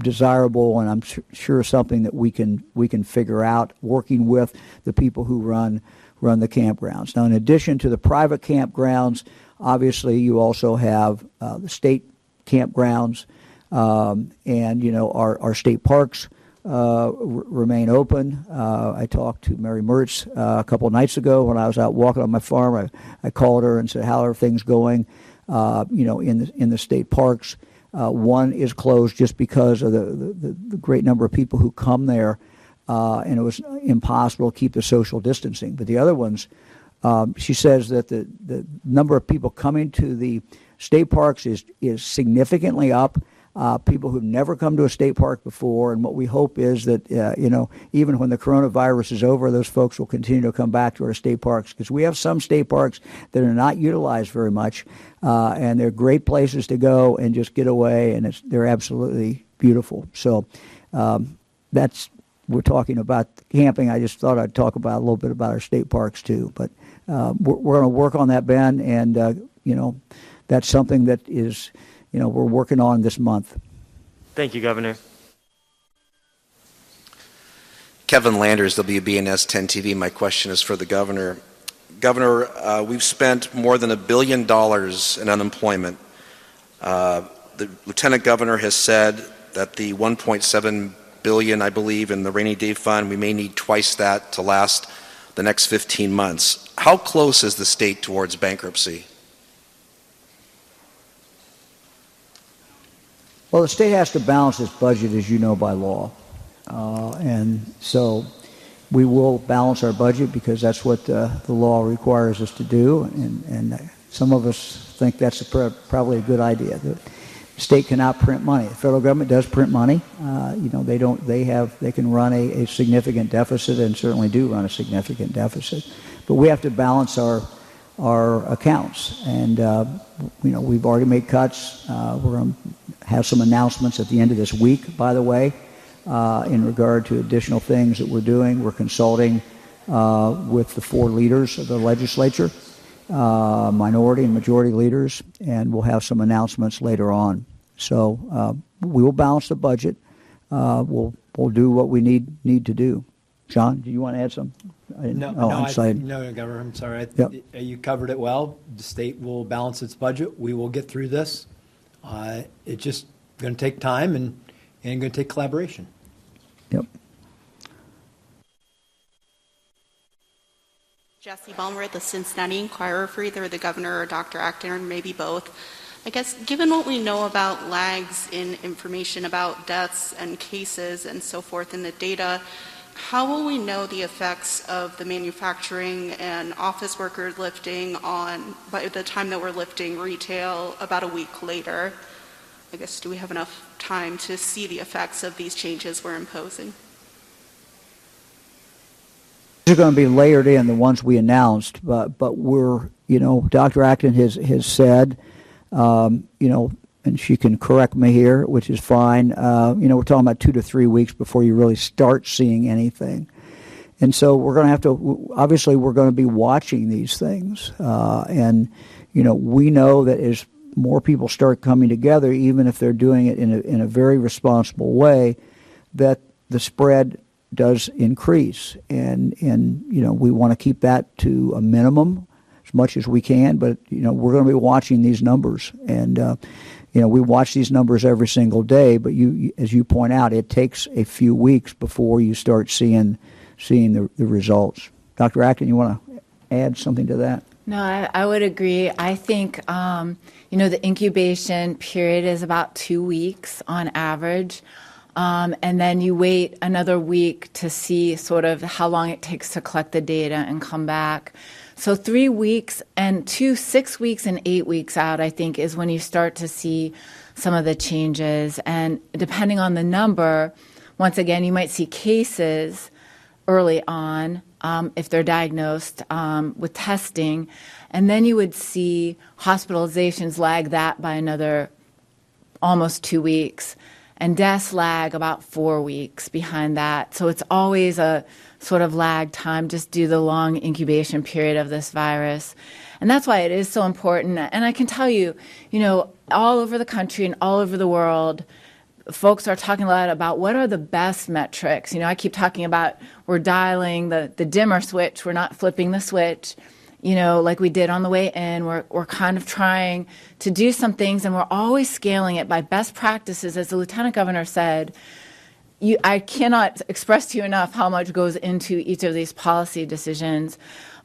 desirable, and I'm sure something that we can we can figure out working with the people who run run the campgrounds. Now, in addition to the private campgrounds, obviously you also have uh, the state campgrounds, um, and you know our, our state parks uh, r- remain open. Uh, I talked to Mary Mertz uh, a couple nights ago when I was out walking on my farm. I, I called her and said, "How are things going?" Uh, you know, in the in the state parks. Uh, one is closed just because of the, the, the great number of people who come there uh, and it was impossible to keep the social distancing. But the other ones, um, she says that the, the number of people coming to the state parks is, is significantly up. Uh, people who've never come to a state park before, and what we hope is that uh, you know even when the coronavirus is over, those folks will continue to come back to our state parks because we have some state parks that are not utilized very much, uh, and they're great places to go and just get away, and it's, they're absolutely beautiful. So um, that's we're talking about camping, I just thought I'd talk about a little bit about our state parks too. But uh, we're, we're going to work on that, Ben, and uh, you know that's something that is, you know, we're working on this month. Thank you, Governor. Kevin Landers, WBNS 10 TV. My question is for the governor. Governor, uh, we've spent more than a billion dollars in unemployment. Uh, the lieutenant governor has said that the 1.7 billion, I believe, in the rainy day fund. We may need twice that to last the next 15 months. How close is the state towards bankruptcy? Well, the state has to balance its budget, as you know, by law. Uh, and so we will balance our budget because that's what uh, the law requires us to do. And, and some of us think that's a, probably a good idea. The, state cannot print money. The federal government does print money. Uh, you know, they don't. They have. They can run a, a, significant deficit, and certainly do run a significant deficit. But we have to balance our our accounts, and uh, you know, we've already made cuts. Uh, we're going to have some announcements at the end of this week, by the way, uh, in regard to additional things that we're doing. We're consulting uh, with the four leaders of the legislature uh, minority and majority leaders, and we'll have some announcements later on. So uh, we will balance the budget. Uh, we'll we'll do what we need need to do. John, do you want to add something? No, oh, no, I'm I, no, Governor. I'm sorry. I, yep. You covered it well. The state will balance its budget. We will get through this. Uh, it's just going to take time and and going to take collaboration. Yep. Jessie Balmert, at the Cincinnati Enquirer, for either the governor or Dr. Acton, or maybe both. I guess, given what we know about lags in information about deaths and cases and so forth in the data, how will we know the effects of the manufacturing and office worker lifting on by the time that we're lifting retail about a week later? I guess, do we have enough time to see the effects of these changes we're imposing? Are going to be layered in, the ones we announced, but, but we're, you know, Dr. Acton has, has said, um, you know, and she can correct me here, which is fine. Uh, you know, we're talking about two to three weeks before you really start seeing anything. And so we're going to have to, obviously, we're going to be watching these things. Uh, and, you know, we know that as more people start coming together, even if they're doing it in a, in a very responsible way, that the spread does increase. And, and you know, we want to keep that to a minimum as much as we can. But, you know, we're going to be watching these numbers. And, uh, you know, we watch these numbers every single day. But you, as you point out, it takes a few weeks before you start seeing, seeing the, the results. Dr. Acton, you want to add something to that? No, I, I would agree. I think, um, you know, the incubation period is about two weeks on average. Um, and then you wait another week to see sort of how long it takes to collect the data and come back. So three weeks and two, six weeks and eight weeks out, I think, is when you start to see some of the changes. And depending on the number, once again, you might see cases early on um, if they're diagnosed um, with testing, and then you would see hospitalizations lag that by another almost two weeks, and deaths lag about four weeks behind that. So it's always a sort of lag time just due to the long incubation period of this virus. And that's why it is so important. And I can tell you, you know, all over the country and all over the world, folks are talking a lot about what are the best metrics. You know, I keep talking about we're dialing the, the dimmer switch, we're not flipping the switch. You know, like we did on the way in, we're, we're kind of trying to do some things and we're always scaling it by best practices. As the lieutenant governor said, you, I cannot express to you enough how much goes into each of these policy decisions.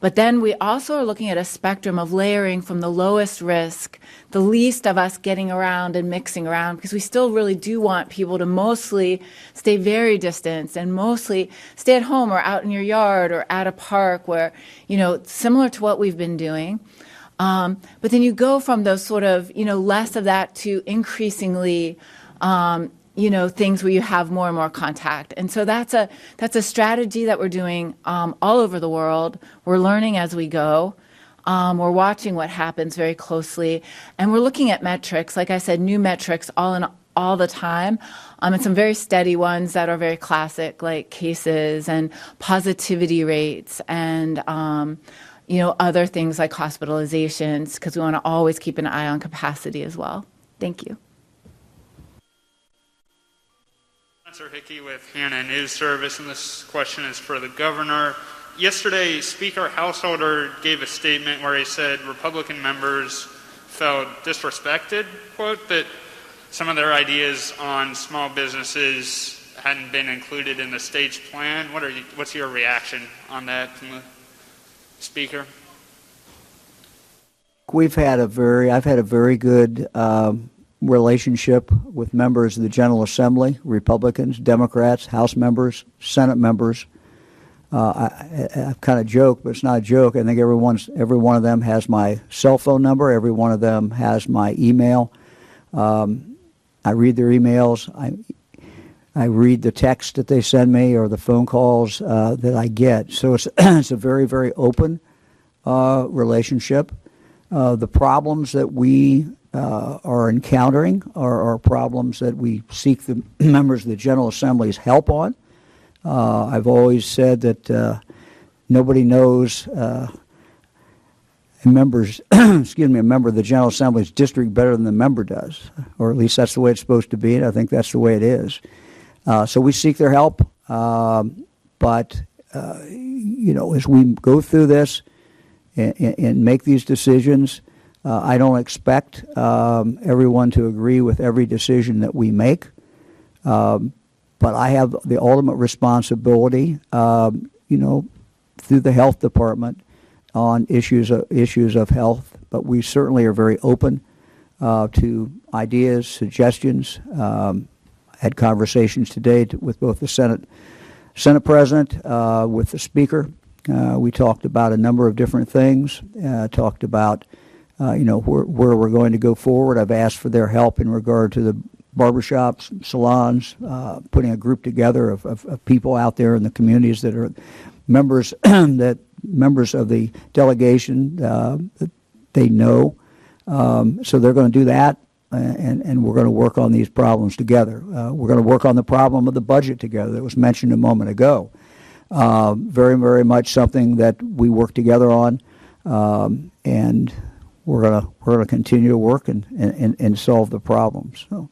But then we also are looking at a spectrum of layering from the lowest risk, the least of us getting around and mixing around, because we still really do want people to mostly stay very distanced and mostly stay at home or out in your yard or at a park where, you know, similar to what we've been doing. Um, but then you go from those sort of, you know, less of that to increasingly um, you know things where you have more and more contact. And so that's a that's a strategy that we're doing um, all over the world. We're learning as we go. Um, we're watching what happens very closely. And we're looking at metrics. Like i said new metrics all in all the time. Um, and some very steady ones that are very classic like cases and positivity rates and um, you know other things like hospitalizations because we want to always keep an eye on capacity as well. Thank you Spencer Hickey with Hannah News Service, and this question is for the governor. Yesterday, Speaker Householder gave a statement where he said Republican members felt disrespected, quote, that some of their ideas on small businesses hadn't been included in the state's plan. What are you, what's your reaction on that from the Speaker? We've had a very, I've had a very good um, relationship with members of the General Assembly, Republicans, Democrats, House members, Senate members. Uh, I, I, I kind of joke, but it's not a joke. I think everyone's, every one of them has my cell phone number. Every one of them has my email. Um, I read their emails. I, I read the text that they send me or the phone calls uh, that I get. So it's, it's a very, very open uh, relationship. Uh, the problems that we uh, are encountering are, are, problems that we seek the members of the General Assembly's help on. Uh, I've always said that uh, nobody knows uh, a member's excuse me a member of the General Assembly's district better than the member does, or at least that's the way it's supposed to be, and I think that's the way it is. Uh, so we seek their help, um, but uh, you know as we go through this and, and make these decisions. Uh, I don't expect um, everyone to agree with every decision that we make, um, but I have the ultimate responsibility, um, you know, through the health department, on issues of, issues of health, but we certainly are very open uh, to ideas, suggestions. Um, had conversations today to, with both the Senate Senate President, uh, with the Speaker. Uh, we talked about a number of different things. Uh, talked about uh, you know where, where we're going to go forward. I've asked for their help in regard to the barbershops, salons, uh, putting a group together of, of, of people out there in the communities that are members that members of the delegation uh, that they know. Um, so they're going to do that, and, and we're going to work on these problems together. Uh, we're going to work on the problem of the budget together that was mentioned a moment ago. Uh, very, very much something that we work together on, um, and we're to we're to continue to work and, and, and solve the problems. So.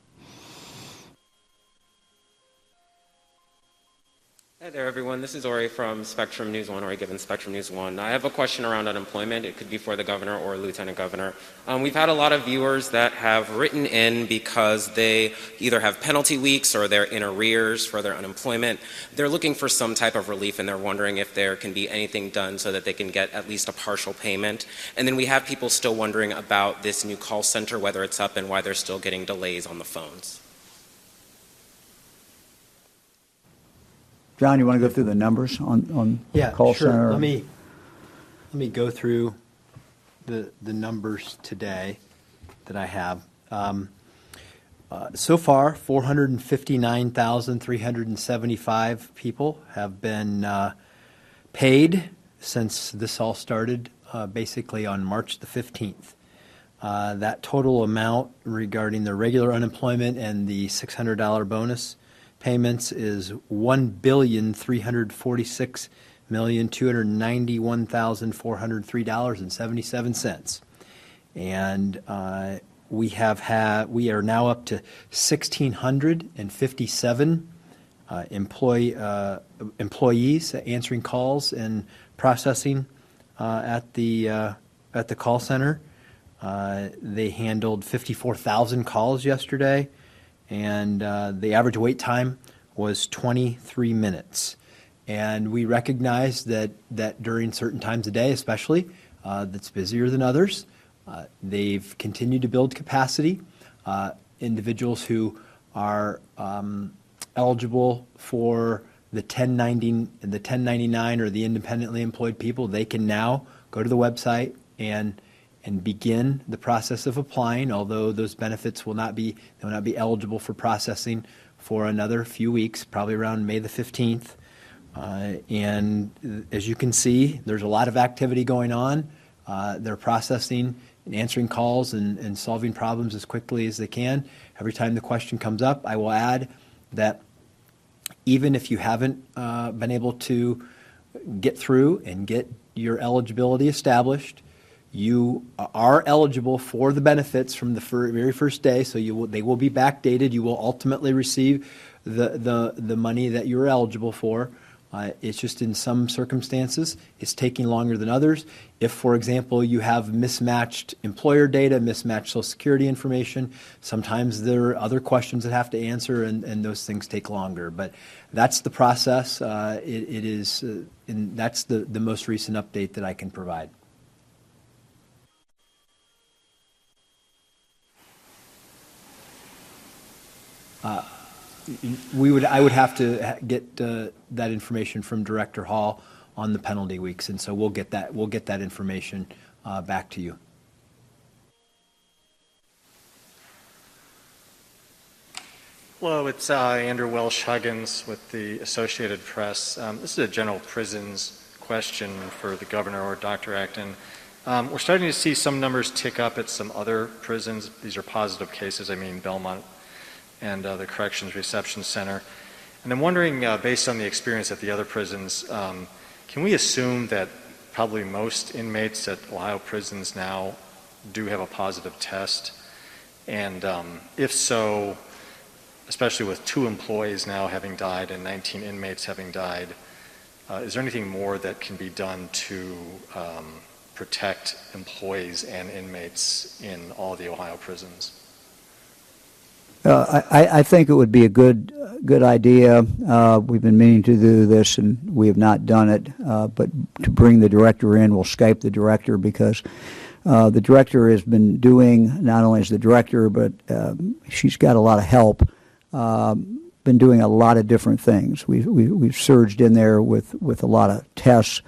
Hi there, everyone. This is Ori from Spectrum News One, Ori Given Spectrum News One. I have a question around unemployment. It could be for the governor or lieutenant governor. Um, we've had a lot of viewers that have written in because they either have penalty weeks or they're in arrears for their unemployment. They're looking for some type of relief and they're wondering if there can be anything done so that they can get at least a partial payment. And then we have people still wondering about this new call center, whether it's up and why they're still getting delays on the phones. John, you want to go through the numbers on, on Yeah, call sure. center? Let me, let me go through the, the numbers today that I have. Um, uh, So far, 459,375 people have been uh, paid since this all started, uh, basically on March the 15th. Uh, That total amount regarding the regular unemployment and the $600 bonus payments is one billion three hundred forty-six million two hundred ninety-one thousand four hundred three dollars and seventy-seven cents. And uh, we have had we are now up to sixteen hundred and fifty-seven uh, employee uh, employees answering calls and processing uh, at the uh, at the call center. Uh, they handled fifty-four thousand calls yesterday and uh, the average wait time was 23 minutes. And we recognize that, that during certain times of day, especially, uh, that's busier than others, uh, they've continued to build capacity. Uh, individuals who are um, eligible for the 1090, the 1099 or the independently employed people, they can now go to the website and and begin the process of applying, although those benefits will not be, they will not be eligible for processing for another few weeks, probably around May the 15th. Uh, and as you can see, there's a lot of activity going on. Uh, they're processing and answering calls and, and solving problems as quickly as they can. Every time the question comes up, I will add that even if you haven't uh, been able to get through and get your eligibility established, you are eligible for the benefits from the very first day, so will, they will be backdated. You will ultimately receive the, the, the money that you're eligible for. Uh, it's just in some circumstances, it's taking longer than others. If, for example, you have mismatched employer data, mismatched Social Security information, sometimes there are other questions that have to answer, and, and those things take longer. But that's the process. Uh, it, it is, uh, and that's the, the most recent update that I can provide. We would, I would have to get uh, that information from Director Hall on the penalty weeks, and so we'll get that, we'll get that information uh, back to you. Hello, it's uh, Andrew Welsh Huggins with the Associated Press. Um, this is a general prisons question for the governor or Dr. Acton. Um, we're starting to see some numbers tick up at some other prisons. These are positive cases, I mean Belmont and uh, the Corrections Reception Center. And I'm wondering, uh, based on the experience at the other prisons, um, can we assume that probably most inmates at Ohio prisons now do have a positive test? And um, if so, especially with two employees now having died and 19 inmates having died, uh, is there anything more that can be done to um, protect employees and inmates in all the Ohio prisons? Uh, I, I think it would be a good, good idea. Uh, we've been meaning to do this, and we have not done it. Uh, but to bring the director in, we'll Skype the director because uh, the director has been doing not only as the director, but uh, she's got a lot of help. Um, been doing a lot of different things. We, we, we've surged in there with, with a lot of tests.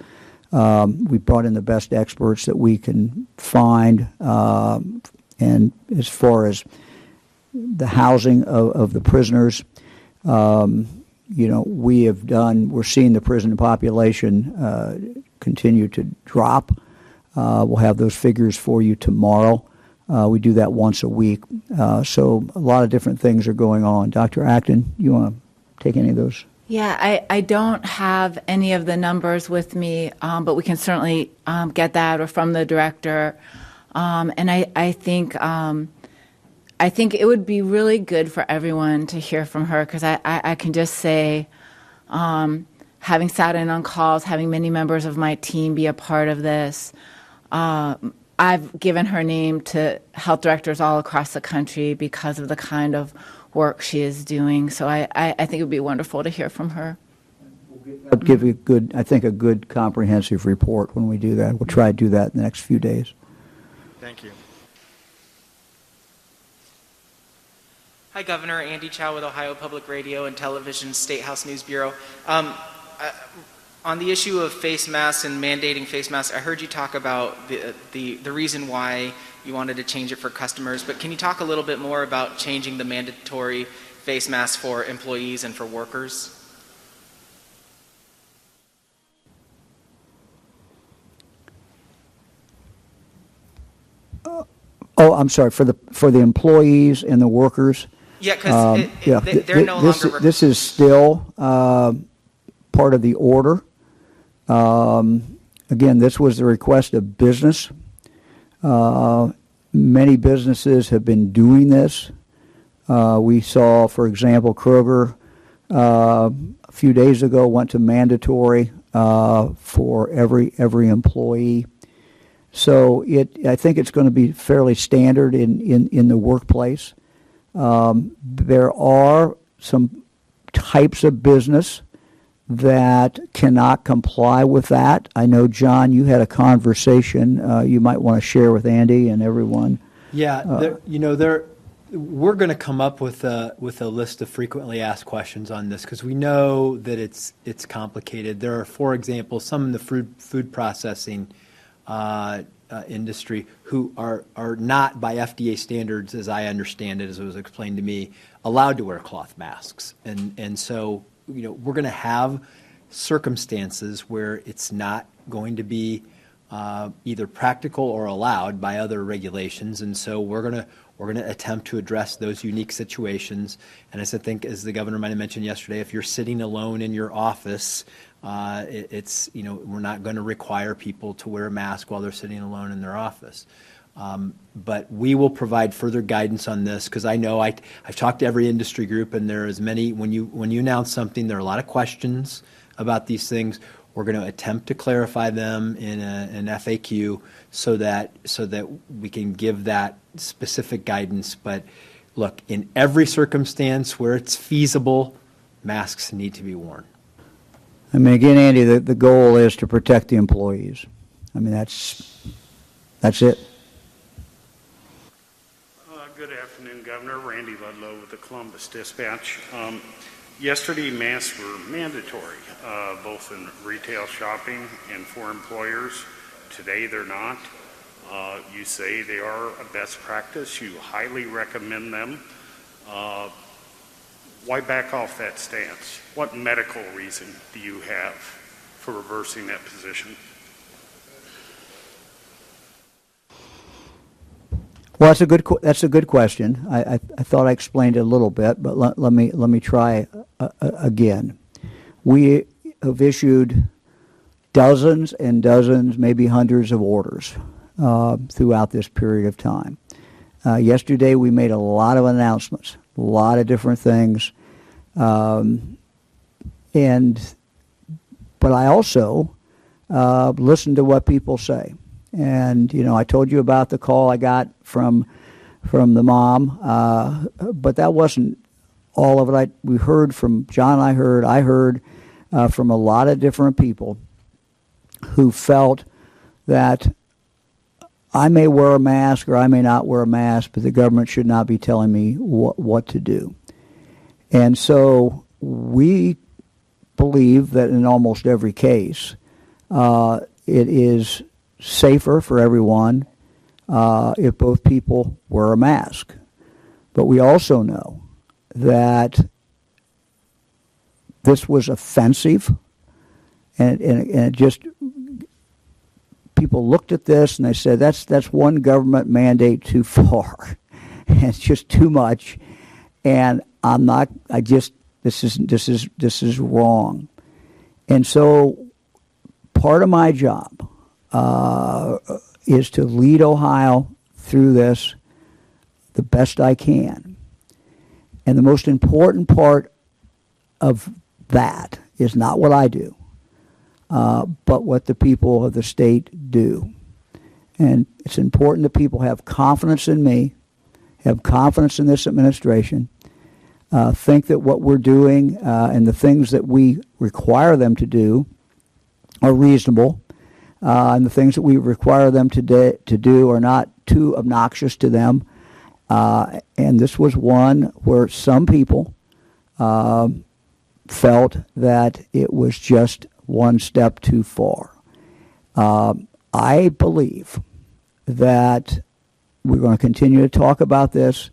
Um, we brought in the best experts that we can find. Um, and as far as the housing of, of the prisoners, um, you know, we have done, we're seeing the prison population uh, continue to drop. Uh, we'll have those figures for you tomorrow. Uh, we do that once a week. Uh, so a lot of different things are going on. Dr. Acton, you want to take any of those? Yeah, I, I don't have any of the numbers with me, um, but we can certainly um, get that or from the director. Um, and I, I think um, I think it would be really good for everyone to hear from her because I, I, I, can just say, um, having sat in on calls, having many members of my team be a part of this, uh, I've given her name to health directors all across the country because of the kind of work she is doing. So I, I, I think it would be wonderful to hear from her. I'll give you a good, I think, a good comprehensive report when we do that. We'll try to do that in the next few days. Thank you. Hi, Governor. Andy Chow with Ohio Public Radio and Television State House News Bureau. Um, uh, on the issue of face masks and mandating face masks, I heard you talk about the, the, the reason why you wanted to change it for customers, but can you talk a little bit more about changing the mandatory face masks for employees and for workers? Oh, I'm sorry for the for the employees and the workers. Yeah, because um, yeah, they, are no this, longer. This is still uh, part of the order. Um, again, this was the request of business. Uh, many businesses have been doing this. Uh, we saw, for example, Kroger uh, a few days ago went to mandatory uh, for every every employee. So it, I think it's going to be fairly standard in, in, in the workplace. Um, there are some types of business that cannot comply with that. I know, John, you had a conversation uh, you might want to share with Andy and everyone. Yeah, uh, you know, there, we're going to come up with a with a list of frequently asked questions on this because we know that it's it's complicated. There are, for example, some in the food food processing uh, industry who are, are not by FDA standards, as I understand it, as it was explained to me, allowed to wear cloth masks. And, and so, you know, we're going to have circumstances where it's not going to be uh, either practical or allowed by other regulations. And so we're going to we're going to attempt to address those unique situations. And as I think, as the governor might have mentioned yesterday, if you're sitting alone in your office uh, it's, you know, we're not going to require people to wear a mask while they're sitting alone in their office. Um, but we will provide further guidance on this because I know I've talked to every industry group and there is many, when you, when you announce something, there are a lot of questions about these things. We're going to attempt to clarify them in an FAQ so that, so that we can give that specific guidance. But look, in every circumstance where it's feasible, masks need to be worn. I mean, again, Andy, the, the goal is to protect the employees. I mean, that's that's it. Uh, good afternoon, Governor. Randy Ludlow with the Columbus Dispatch. Um, yesterday, masks were mandatory, uh, both in retail shopping and for employers. Today, they're not. Uh, you say they are a best practice. You highly recommend them. Why back off that stance? What medical reason do you have for reversing that position? Well, that's a good that's a good question. I, I, I thought I explained it a little bit, but let, let me let me try uh, uh, again. We have issued dozens and dozens, maybe hundreds of orders uh, throughout this period of time. Uh, yesterday, we made a lot of announcements a lot of different things. Um, and but I also uh, listen to what people say. And you know, I told you about the call I got from from the mom, uh, but that wasn't all of it. I, we heard from John. I heard. I heard uh, from a lot of different people who felt that I may wear a mask or I may not wear a mask, but the government should not be telling me what, what to do. And so we believe that in almost every case, uh, it is safer for everyone uh, if both people wear a mask. But we also know that this was offensive and, and, and it just people looked at this and they said that's that's one government mandate too far. It's just too much. And i'm not i just this is this is this is wrong. And so part of my job uh, is to lead ohio through this the best i can. And the most important part of that is not what i do uh, but what the people of the state do. And it's important that people have confidence in me, have confidence in this administration, uh, think that what we're doing uh, and the things that we require them to do are reasonable, uh, and the things that we require them to, de- to do are not too obnoxious to them. Uh, and this was one where some people um, felt that it was just one step too far. Um, I believe that we're going to continue to talk about this,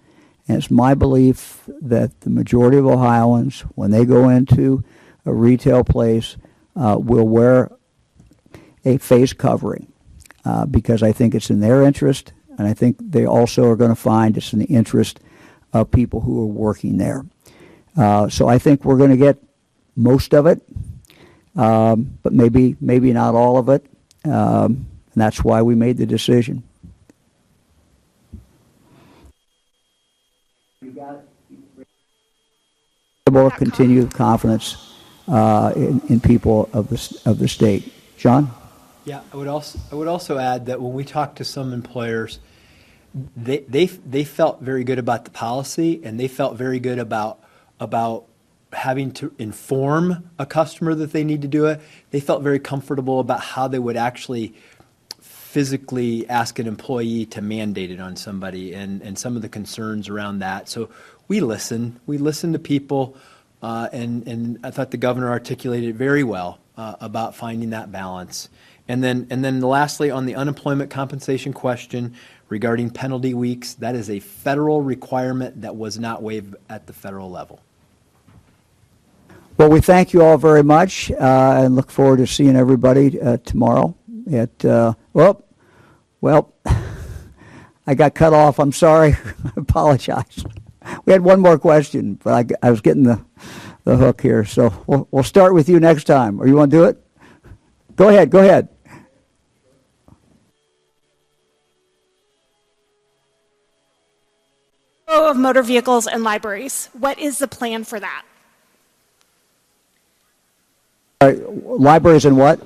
and it's my belief that the majority of Ohioans, when they go into a retail place, uh, will wear a face covering uh, because I think it's in their interest, and I think they also are going to find it's in the interest of people who are working there. Uh, so I think we're going to get most of it um, but maybe maybe not all of it. Um, and that's why we made the decision. Able to continue confidence uh, in, in people of the of the state. John. Yeah, I would also I would also add that when we talked to some employers, they they they felt very good about the policy and they felt very good about about having to inform a customer that they need to do it. They felt very comfortable about how they would actually physically ask an employee to mandate it on somebody and, and some of the concerns around that. So we listen. We listen to people, uh, and, and I thought the governor articulated very well uh, about finding that balance. And then, and then lastly, on the unemployment compensation question regarding penalty weeks, that is a federal requirement that was not waived at the federal level. Well, we thank you all very much uh, and look forward to seeing everybody uh, tomorrow. At uh, well, well, I got cut off. I'm sorry. I apologize. We had one more question, but I, I was getting the, the hook here. So we'll, we'll start with you next time. Or you want to do it? Go ahead. Go ahead. of motor vehicles and libraries. What is the plan for that? Uh, libraries and what?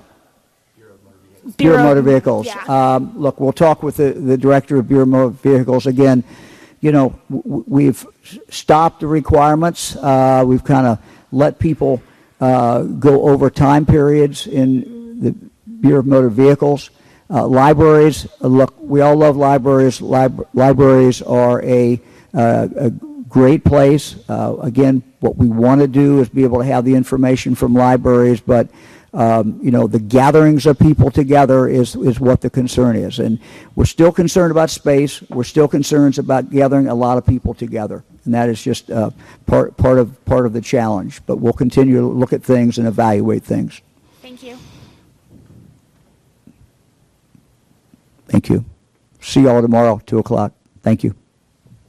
Bureau, of Motor Vehicles. yeah. Um, look, we'll talk with the, the director of Bureau of Motor Vehicles again. You know, w- we've stopped the requirements. Uh, we've kind of let people uh, go over time periods in the Bureau of Motor Vehicles. Uh, libraries, uh, look, we all love libraries. Lib- libraries are a, uh, a great place. Uh, again, what we want to do is be able to have the information from libraries, but um, you know the gatherings of people together is is what the concern is, and we're still concerned about space. We're still concerned about gathering a lot of people together, and that is just uh, part part of part of the challenge. But we'll continue to look at things and evaluate things. Thank you. Thank you. See you all tomorrow, two o'clock. Thank you.